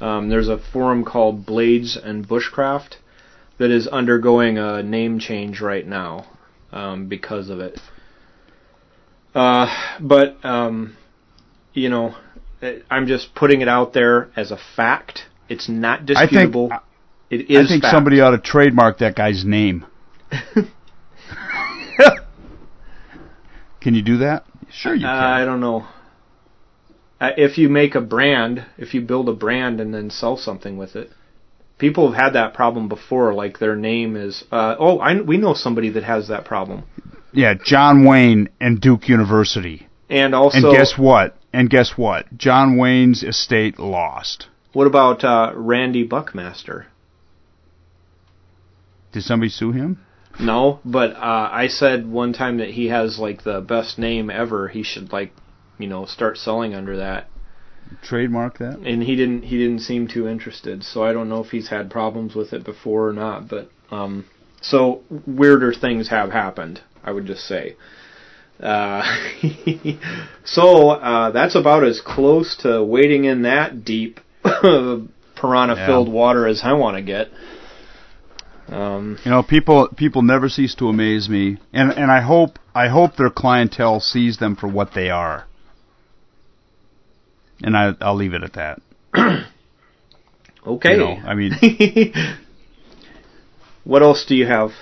Um, there's a forum called Blades and Bushcraft that is undergoing a name change right now um, because of it. Uh, but um, you know, I'm just putting it out there as a fact. It's not I think disputable. it is. I think fact. somebody ought to trademark that guy's name. Can you do that? Sure, you Uh, can. I don't know. Uh, if you make a brand, if you build a brand and then sell something with it, people have had that problem before. Like their name is. Uh, oh, I, we know somebody that has that problem. Yeah, John Wayne and Duke University. And also, and guess what? And guess what? John Wayne's estate lost. what about uh, Randy Buckmaster? Did somebody sue him? No, but uh, I said one time that he has like the best name ever. He should like, you know, start selling under that. Trademark that? and he didn't he didn't seem too interested so i don't know if he's had problems with it before or not but um so weirder things have happened i would just say uh so uh that's about as close to wading in that deep piranha filled Yeah. water as i want to get um You know, people people never cease to amaze me, and and I hope I hope their clientele sees them for what they are. And I I'll leave it at that. okay You know, I mean, what else do you have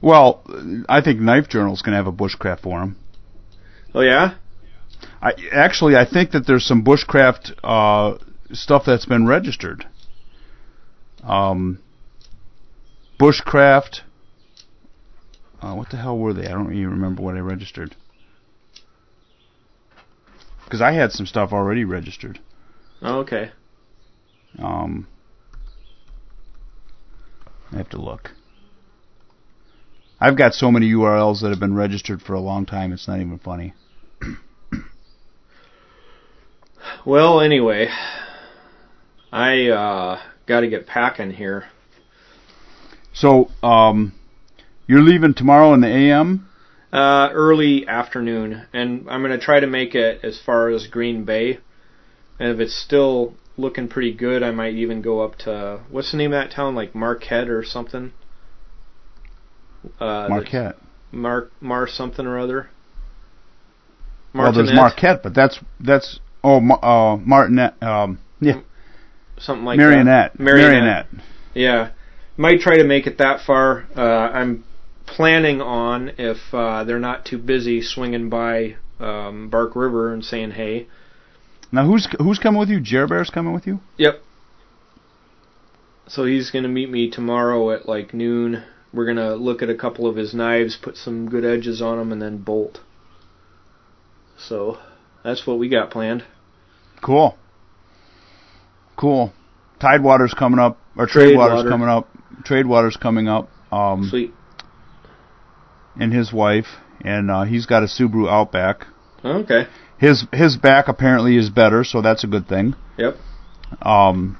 well, I think Knife Journal's going to have a bushcraft forum. Oh yeah I actually I think that there's some bushcraft uh, stuff that's been registered. Um, bushcraft. Uh, what the hell were they? I don't even remember what I registered. Because I had some stuff already registered. oh, okay Um, I have to look. I've got so many URLs that have been registered for a long time. It's not even funny. Well, anyway, I uh, got to get packing here. So, um, you're leaving tomorrow in the AM. Uh, early afternoon, and I'm gonna try to make it as far as Green Bay. And if it's still looking pretty good, I might even go up to what's the name of that town, like Marquette or something. Uh, Marquette. Mar Mar something or other. Well, there's Marquette, but that's that's oh uh, Martinet. Um, yeah, something like Marinette. that. Marinette. Marinette. Yeah, might try to make it that far. Uh, I'm planning on if uh, they're not too busy swinging by um, Bark River and saying hey. Now, who's who's coming with you? Jer Bear's coming with you? Yep. So he's gonna meet me tomorrow at like noon. We're gonna look at a couple of his knives, put some good edges on them, and then bolt. So that's what we got planned. Cool. Cool. Tidewater's coming up, or Trade Tradewater's Water. coming up. Tradewater's coming up. Um, Sweet. and his wife, and uh, he's got a Subaru Outback. Okay. His his back apparently is better, so that's a good thing. Yep. Um,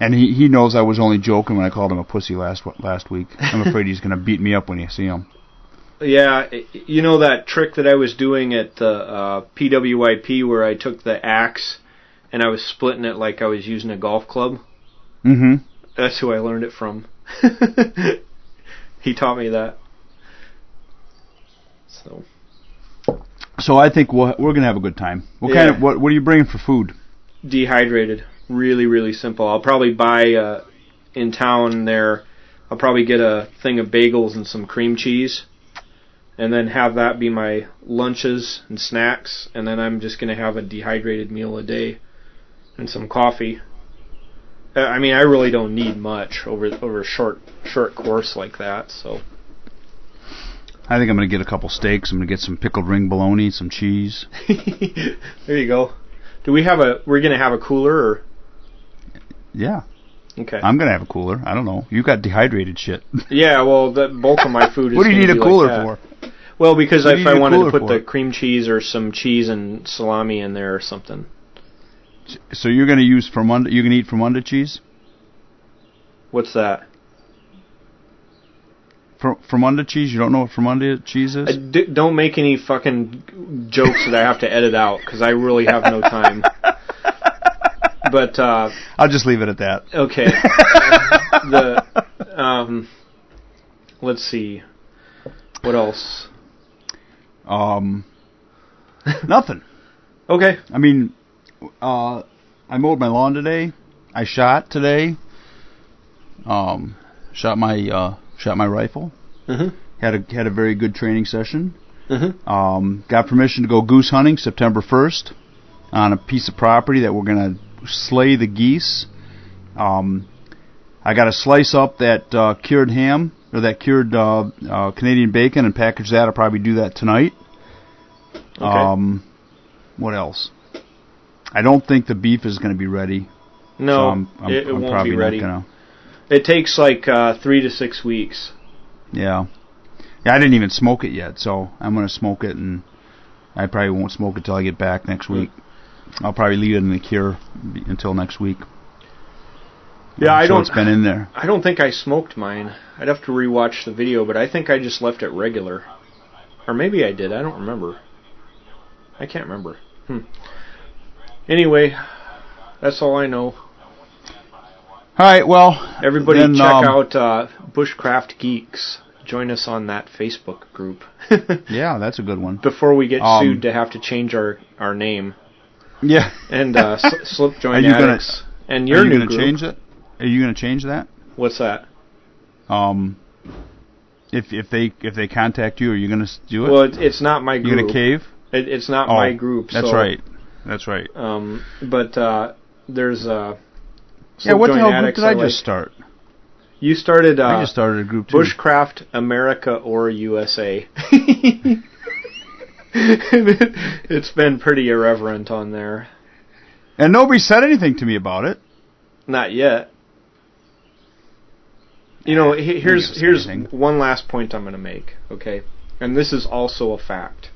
and he he knows I was only joking when I called him a pussy last last week. I'm afraid he's going to beat me up when you see him. Yeah, you know that trick that I was doing at the uh, PWIP where I took the axe and I was splitting it like I was using a golf club. Mm-hmm. That's who I learned it from. he taught me that. So So I think we'll, we're going to have a good time. What Yeah. kind of what what are you bringing for food? dehydrated, really really simple. I'll probably buy uh, in town there I'll probably get a thing of bagels and some cream cheese, and then have that be my lunches and snacks, and then I'm just gonna have a dehydrated meal a day and some coffee. Uh, I mean, I really don't need much over over a short short course like that. So I think I'm going to get a couple steaks. I'm going to get some pickled ring bologna, some cheese. there you go. Do we have a? We're gonna have a cooler or Yeah, okay? I'm going to have a cooler. I don't know. You got dehydrated shit. yeah, well, the bulk of my food is. what do you need a be like cooler for? Well, because What if I wanted to put for? the cream cheese or some cheese and salami in there or something. So you're going to use Fermunda? You can eat Fermunda cheese? What's that? Fer, Fermunda cheese? You don't know what Fermunda cheese is? D- don't make any fucking jokes that I have to edit out because I really have no time. But uh, I'll just leave it at that. okay, the um, let's see, what else? Um, nothing. Okay, I mean, uh, I mowed my lawn today. I shot today. Um, shot my uh, shot my rifle. Mhm. Had a had a very good training session. Mhm. Um, got permission to go goose hunting September first on a piece of property that we're gonna slay the geese. Um, I got to slice up that uh, cured ham or that cured uh, uh, Canadian bacon and package that. I'll probably do that tonight. okay. Um, what else? I don't think the beef is going to be ready. no, so I'm, I'm, it, it I'm won't probably be ready. gonna. It takes like uh, three to six weeks. Yeah, yeah. I didn't even smoke it yet, so I'm going to smoke it, and I probably won't smoke it till I get back next week. I'll probably leave it in the cure until next week. Yeah, I So don't. It's been in there. I don't think I smoked mine. I'd have to rewatch the video, but I think I just left it regular. Or maybe I did. I don't remember. I can't remember. Hmm. Anyway, that's all I know. All right. Well, Everybody then, check um, out uh, Bushcraft Geeks. Join us on that Facebook group. Yeah, that's a good one. Before we get Um, sued to have to change our, our name. Yeah. And uh, sl- Slip Are Join you gonna- Addicts. and Are your you new going to group. change it? Are you going to change that? What's that? Um, if if they if they contact you, are you going to do it? Well, it, it's not my group. you going to cave? It, it's not Oh, my group. That's so, right. That's right. Um, but uh, there's uh, Yeah, what the hell group did I like. just start? You started I uh, just started a group too. Bushcraft America or USA. it's been pretty irreverent on there. and nobody said anything to me about it. Not yet. You know, here's here's anything. one last point I'm going to make. Okay, and this is also a fact.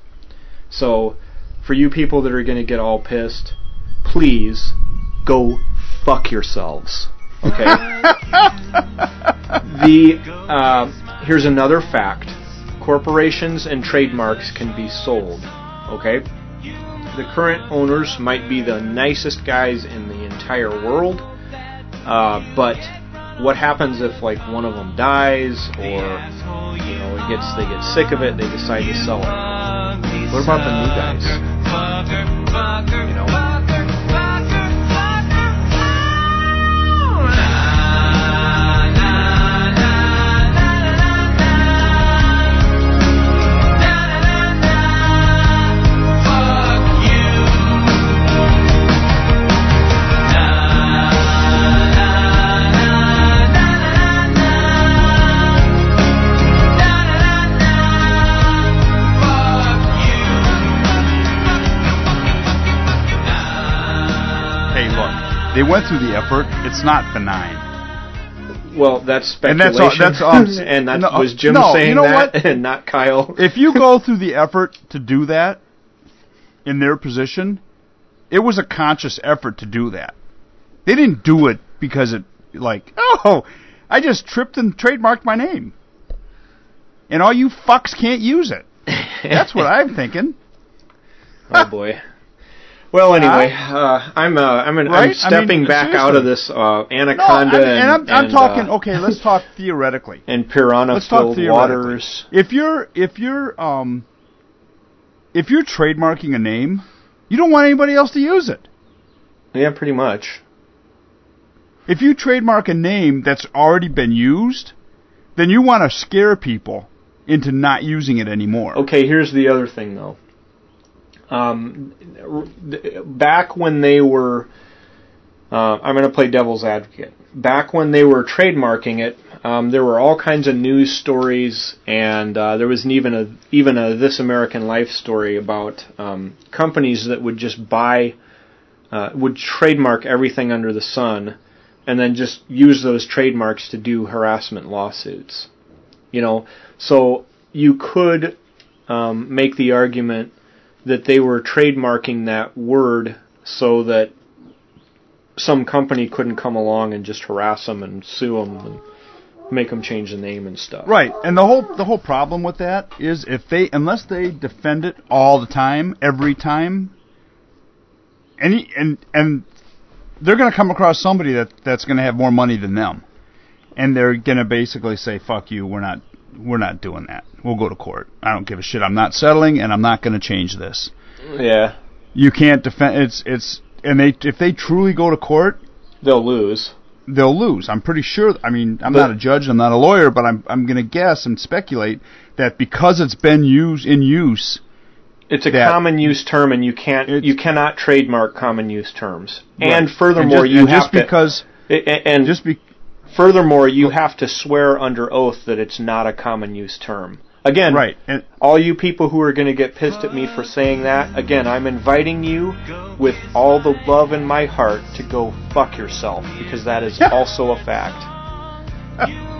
So, for you people that are going to get all pissed, please go fuck yourselves. Okay. the uh, here's another fact: corporations and trademarks can be sold. Okay. The current owners might be the nicest guys in the entire world, uh, but what happens if like one of them dies or you know it gets they get sick of it, they decide to sell it? What about the new guys? You know. They went through the effort. It's not benign. Well, that's And speculation, that's all- that's, um, and that no, was Jim no, saying you know that, what? and not Kyle. If you go through the effort to do that in their position, it was a conscious effort to do that. They didn't do it because it like, oh, I just tripped and trademarked my name. And all you fucks can't use it. That's what I'm thinking. Oh boy. Well, anyway, uh, I'm uh, I'm an, Right? I I'm mean, stepping back out of this uh, No, I anaconda mean, and, I'm, and, I'm and, talking. uh, okay, let's talk theoretically. and piranha Let's talk filled theoretically. waters. If you're if you're um if you're trademarking a name, you don't want anybody else to use it. Yeah, pretty much. If you trademark a name that's already been used, then you want to scare people into not using it anymore. Okay, here's the other thing though. Um, back when they were, uh, I'm going to play devil's advocate. Back when they were trademarking it, um, there were all kinds of news stories, and uh, there was even a even a This American Life story about um, companies that would just buy, uh, would trademark everything under the sun, and then just use those trademarks to do harassment lawsuits. You know, so you could um, make the argument that they were trademarking that word so that some company couldn't come along and just harass them and sue them and make them change the name and stuff. Right, and the whole the whole problem with that is if they unless they defend it all the time, every time, any and and they're going to come across somebody that that's going to have more money than them, and they're going to basically say, "Fuck you, we're not we're not doing that. We'll go to court. I don't give a shit. I'm not settling, and I'm not going to change this." Yeah, You can't defend. It's it's and they if they truly go to court, they'll lose. they'll lose. I'm pretty sure. I mean, I'm But- not a judge. I'm not a lawyer, but I'm I'm going to guess and speculate that because it's been used in use, It's a common use term, and you can't you cannot trademark common use terms. And furthermore, and just, you and have just to because a- and just be furthermore you have to swear under oath that it's not a common use term. Again, right. And all you people who are going to get pissed at me for saying that, again, I'm inviting you with all the love in my heart to go fuck yourself because that is also a fact.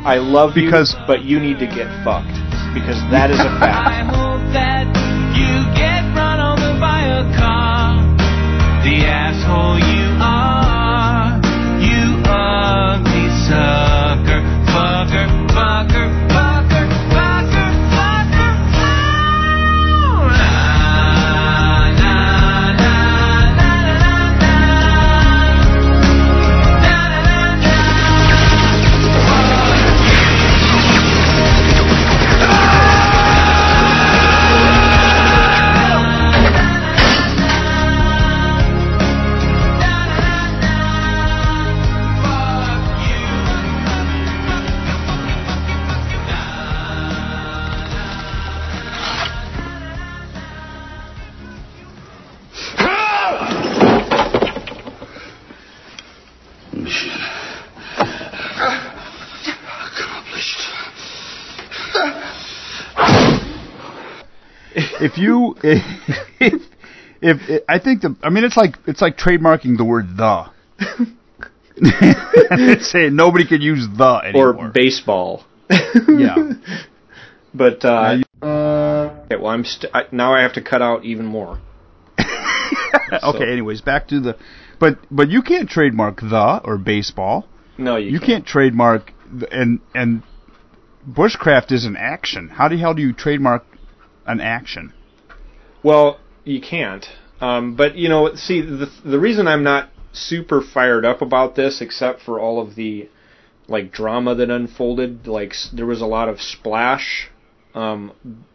I love Because- you, but you need to get fucked because that is a fact. If if, if, I think the I mean it's like it's like trademarking the word the. Say nobody could use the anymore. Or baseball. yeah. But uh, you- okay, well, I'm st- I, now I have to cut out even more. okay. Anyways, back to the, but but you can't trademark the or baseball. No, you, You can't trademark the, and and bushcraft is an action. How the hell do you trademark an action? Well, you can't. Um, but you know, see, the the reason I'm not super fired up about this, except for all of the like drama that unfolded, like s- there was a lot of splash um,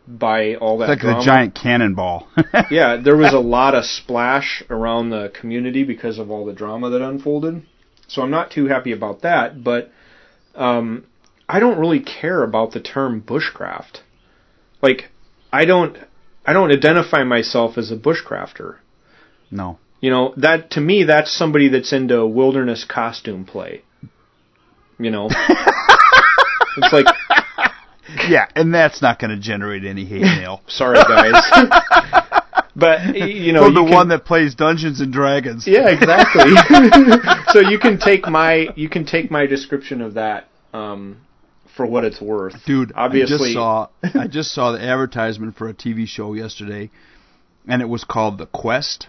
by all that It's like drama. the giant cannonball. yeah, there was a lot of splash around the community because of all the drama that unfolded. So I'm not too happy about that, but um, I don't really care about the term bushcraft. Like, I don't, I don't identify myself as a bushcrafter. no. You know, that to me, that's somebody that's into wilderness costume play. You know, it's like, Yeah, and that's not going to generate any hate mail. sorry guys, but you know, From the you can- one that plays Dungeons and Dragons. Yeah, exactly. so you can take my you can take my description of that um, for what it's worth, Dude, Obviously, I just saw I just saw the advertisement for a TV show yesterday, and it was called The Quest,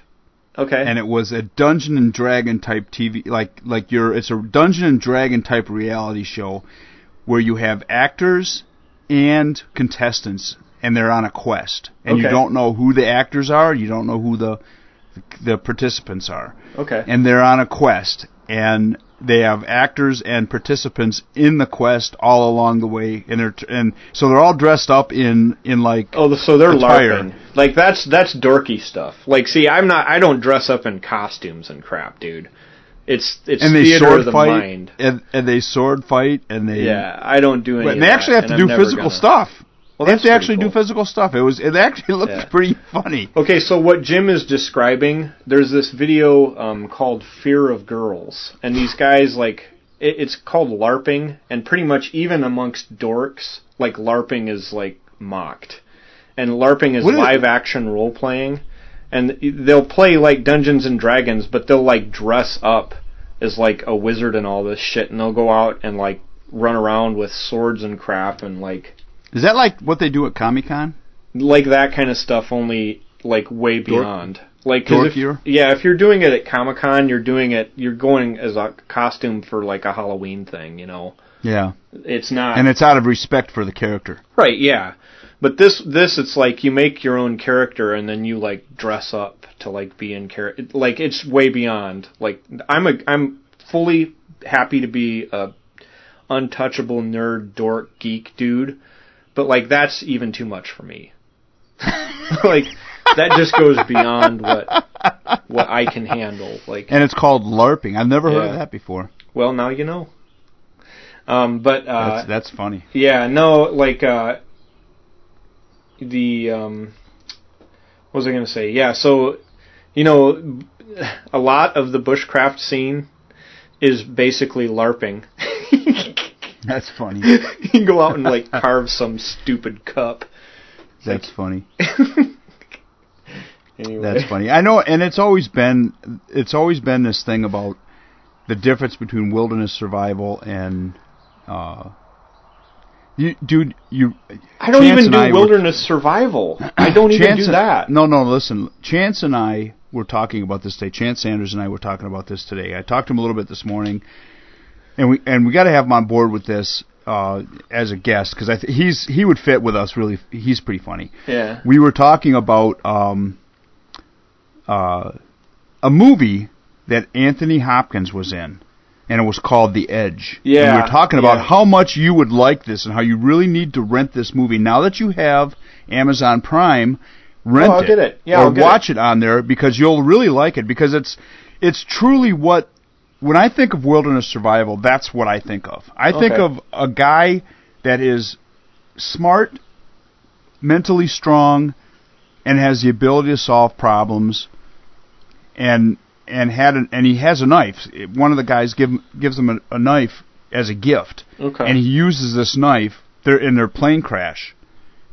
okay, and it was a Dungeon and Dragon type TV, like like your it's a Dungeon and Dragon type reality show, where you have actors and contestants, and they're on a quest, and you don't know who the actors are, you don't know who the the participants are, okay, and they're on a quest, and they have actors and participants in the quest all along the way, and they're and so they're all dressed up in in like oh, so they're attire. larping. Like that's that's dorky stuff. Like, see, I'm not. I don't dress up in costumes and crap, dude. It's it's and they theater sword of the fight, mind. and and they sword fight, and they Yeah, I don't do any. But of they that, actually have to do physical gonna. stuff. Well, they have that's to actually pretty do physical stuff. It was it actually looked Yeah. pretty funny. Okay, so what Jim is describing, there's this video um, called "Fear of Girls," and these guys like it, it's called LARPing, and pretty much even amongst dorks, like LARPing is like mocked, and LARPing is What is it? live action role playing, and they'll play like Dungeons and Dragons, but they'll like dress up as like a wizard and all this shit, and they'll go out and like run around with swords and crap and like Is that like what they do at Comic Con? like that kind of stuff only like way beyond. Like 'cause if, yeah if you're doing it at comic-con you're doing it you're going as a costume for like a halloween thing you know? Yeah, it's not and it's out of respect for the character. right yeah. But this this it's like you make your own character and then you like dress up to like be in character like it's way beyond. Like i'm a i'm fully happy to be a untouchable nerd dork geek dude but like that's even too much for me like that just goes beyond what what I can handle. Like, And it's called LARPing. I've never heard Yeah. of that before. well, now you know. Um, but uh, That's that's funny. yeah, no, like uh, the um, what was I going to say? Yeah, so you know, a lot of the bushcraft scene is basically LARPing. That's funny. you can go out and like carve some stupid cup. That's funny. Anyway. That's funny. I know, and it's always been it's always been this thing about the difference between wilderness survival and uh, you, dude. You I don't Chance even do I were- wilderness survival. I don't even do that. No, no. Listen, Chance and I were talking about this today. Chance Sanders and I were talking about this today. I talked to him a little bit this morning, and we and we got to have him on board with this uh, as a guest because I th- he's he would fit with us really. He's pretty funny. Yeah. We were talking about um, uh, a movie that Anthony Hopkins was in. And it was called The Edge. And Yeah, we were talking about yeah. how much you would like this and how you really need to rent this movie. Now that you have Amazon Prime, rent Oh, it, get it. Yeah, or watch it. on there because you'll really like it because it's it's truly what when I think of wilderness survival, that's what I think of. I think of a guy that is smart, mentally strong, and has the ability to solve problems, and and had an, and he has a knife. One of the guys give gives him a, a knife as a gift, Okay. and he uses this knife. They're in their plane crash.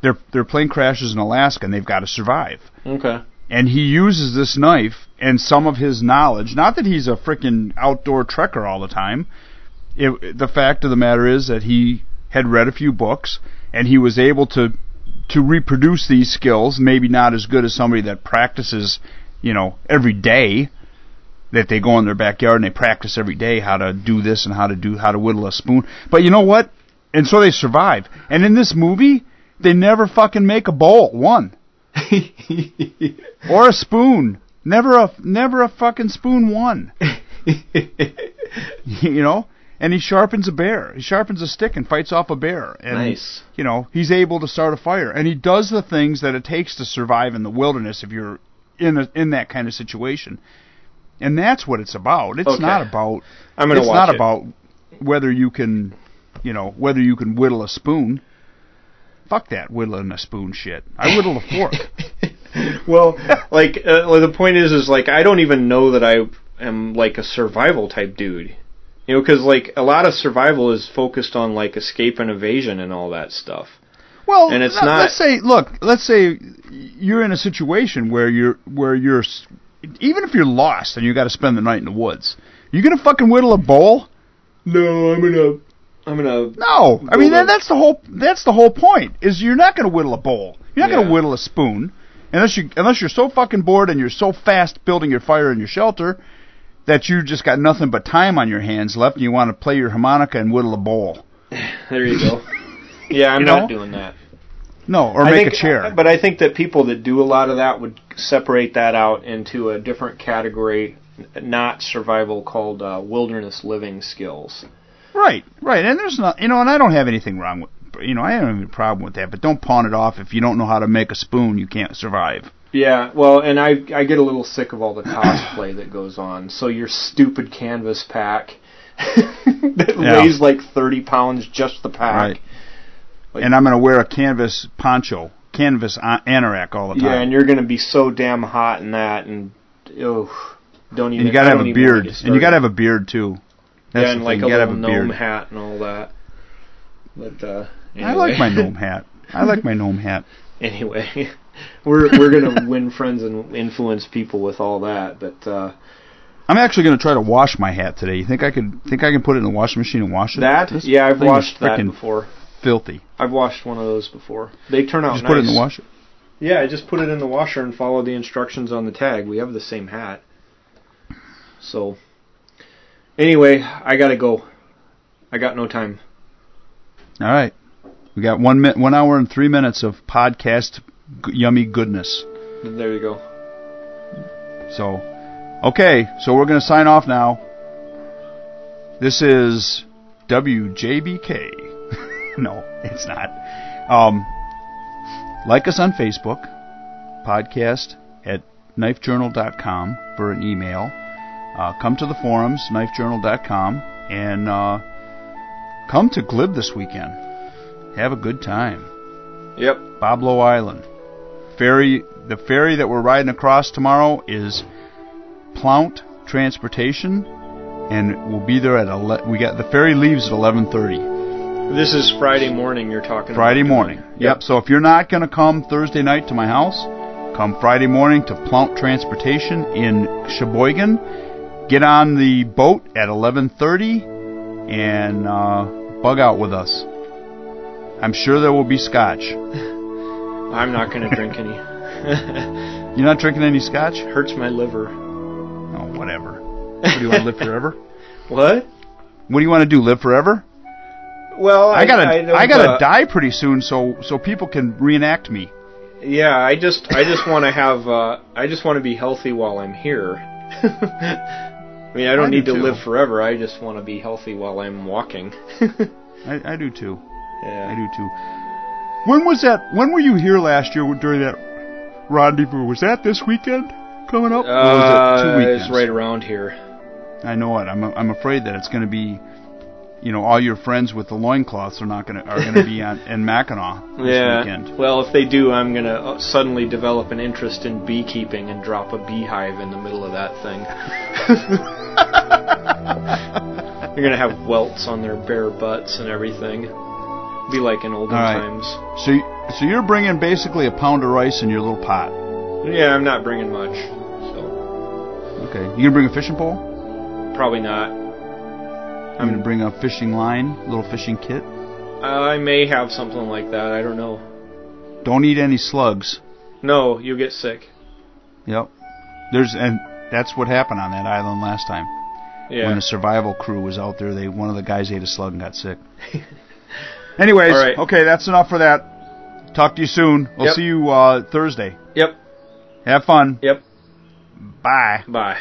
Their their plane crashes in Alaska, and they've got to survive. Okay. And he uses this knife and some of his knowledge. Not that he's a freaking outdoor trekker all the time. It, the fact of the matter is that he had read a few books and he was able to to reproduce these skills. Maybe not as good as somebody that practices, you know, every day. That they go in their backyard and they practice every day how to do this and how to do how to whittle a spoon. But you know what? And so they survive. And in this movie, they never fucking make a bowl. One or a spoon. Never a never a fucking spoon one. you know, and he sharpens a bear. He sharpens a stick and fights off a bear. And, Nice. You know, he's able to start a fire, and he does the things that it takes to survive in the wilderness if you're in a, in that kind of situation. And that's what it's about. It's Okay. not about. I'm gonna it's watch not it. about whether you can, you know, whether you can whittle a spoon. Fuck that whittling a spoon shit. I whittle a fork. well, like uh, the point is, is like I don't even know that I am like a survival type dude. You know, because like a lot of survival is focused on like escape and evasion and all that stuff. Well, And it's not- Let's say, look, let's say you're in a situation where you're where you're even if you're lost and you got to spend the night in the woods, you gonna fucking whittle a bowl? No, I'm gonna, I'm gonna. No, I mean that, that's the whole that's the whole point. Is you're not gonna whittle a bowl. You're not Yeah. gonna whittle a spoon unless you unless you're so fucking bored and you're so fast building your fire and your shelter that you just got nothing but time on your hands left and you want to play your harmonica and whittle a bowl. There you go. yeah, I'm You not know? doing that. No, or I make think, a chair. But I think that people that do a lot of that would separate that out into a different category, not survival, called uh, wilderness living skills. Right, right, and there's not, you know, and I don't have anything wrong with, you know, I don't have any problem with that. But don't pawn it off if you don't know how to make a spoon, you can't survive. Yeah, well, and I I get a little sick of all the cosplay that goes on. So your stupid canvas pack that Yeah. weighs like thirty pounds, just the pack. Right. Like- and I'm going to wear a canvas poncho, canvas anorak all the time. Yeah, and you're gonna be so damn hot in that, and oh, don't even. And you got to have a beard, and you got to have a beard too. That's yeah, and like thing. a little a gnome beard. hat and all that. But uh, I like my gnome hat. I like my gnome hat. anyway, we're we're gonna win friends and influence people with all that, but uh, I'm actually going to try to wash my hat today. You think I could think I can put it in the washing machine and wash it? that This yeah, I've washed that before. Filthy. I've washed one of those before. They turn out Just nice. put it in the washer. Yeah, I just put it in the washer and follow the instructions on the tag. We have the same hat. So, anyway, I gotta go. I got no time. All right. We got one minute, one hour and three minutes of podcast g- yummy goodness. There you go. So, okay. So we're going to sign off now. This is WJBK. no, it's not. Um, like us on Facebook, podcast at knifejournal.com for an email. Uh, come to the forums, knifejournal.com, and uh, come to Glib this weekend. Have a good time. Yep. Boblo Island. Ferry the ferry that we're riding across tomorrow is Plaunt Transportation and we'll be there at ele- we got the ferry leaves at 11:30 This is Friday morning. You're talking Friday about morning. Yep. So if you're not going to come Thursday night to my house, come Friday morning to Plaunt Transportation in Cheboygan. Get on the boat at 11:30 and uh, bug out with us. I'm sure there will be scotch. I'm not gonna drink any. You're not drinking any scotch? Hurts my liver. Oh, whatever. What do you want to live forever? What? What do you want to do? Live forever? Well, I, gotta, I, I, gotta uh, die pretty soon, so so people can reenact me. Yeah, I just I just want to have uh, I just want to be healthy while I'm here. I mean, I don't I need do to too. live forever. I just want to be healthy while I'm walking. I, I do too. I do too. When was that? When were you here last year during that rendezvous? Was that this weekend coming up? or was it two Uh, weekends? it's right around here. I know it. I'm I'm afraid that it's going to be, you know, all your friends with the loincloths are not going to are going to be on in Mackinac this yeah. weekend. Well, if they do, I'm gonna uh, suddenly develop an interest in beekeeping and drop a beehive in the middle of that thing. They're gonna have welts on their bare butts and everything. Be like in olden right. times. So so you're bringing basically a pound of rice in your little pot. Yeah, I'm not bringing much, so Okay. You gonna bring a fishing pole? probably not. I'm gonna bring a fishing line, little fishing kit. I may have something like that. I don't know. Don't eat any slugs. No, you get sick. Yep. There's and that's what happened on that island last time. Yeah. When the survival crew was out there, they one of the guys ate a slug and got sick. Anyways, right. okay, that's enough for that. Talk to you soon. We'll Yep. see you uh, Thursday. Yep. Have fun. Yep. Bye. Bye.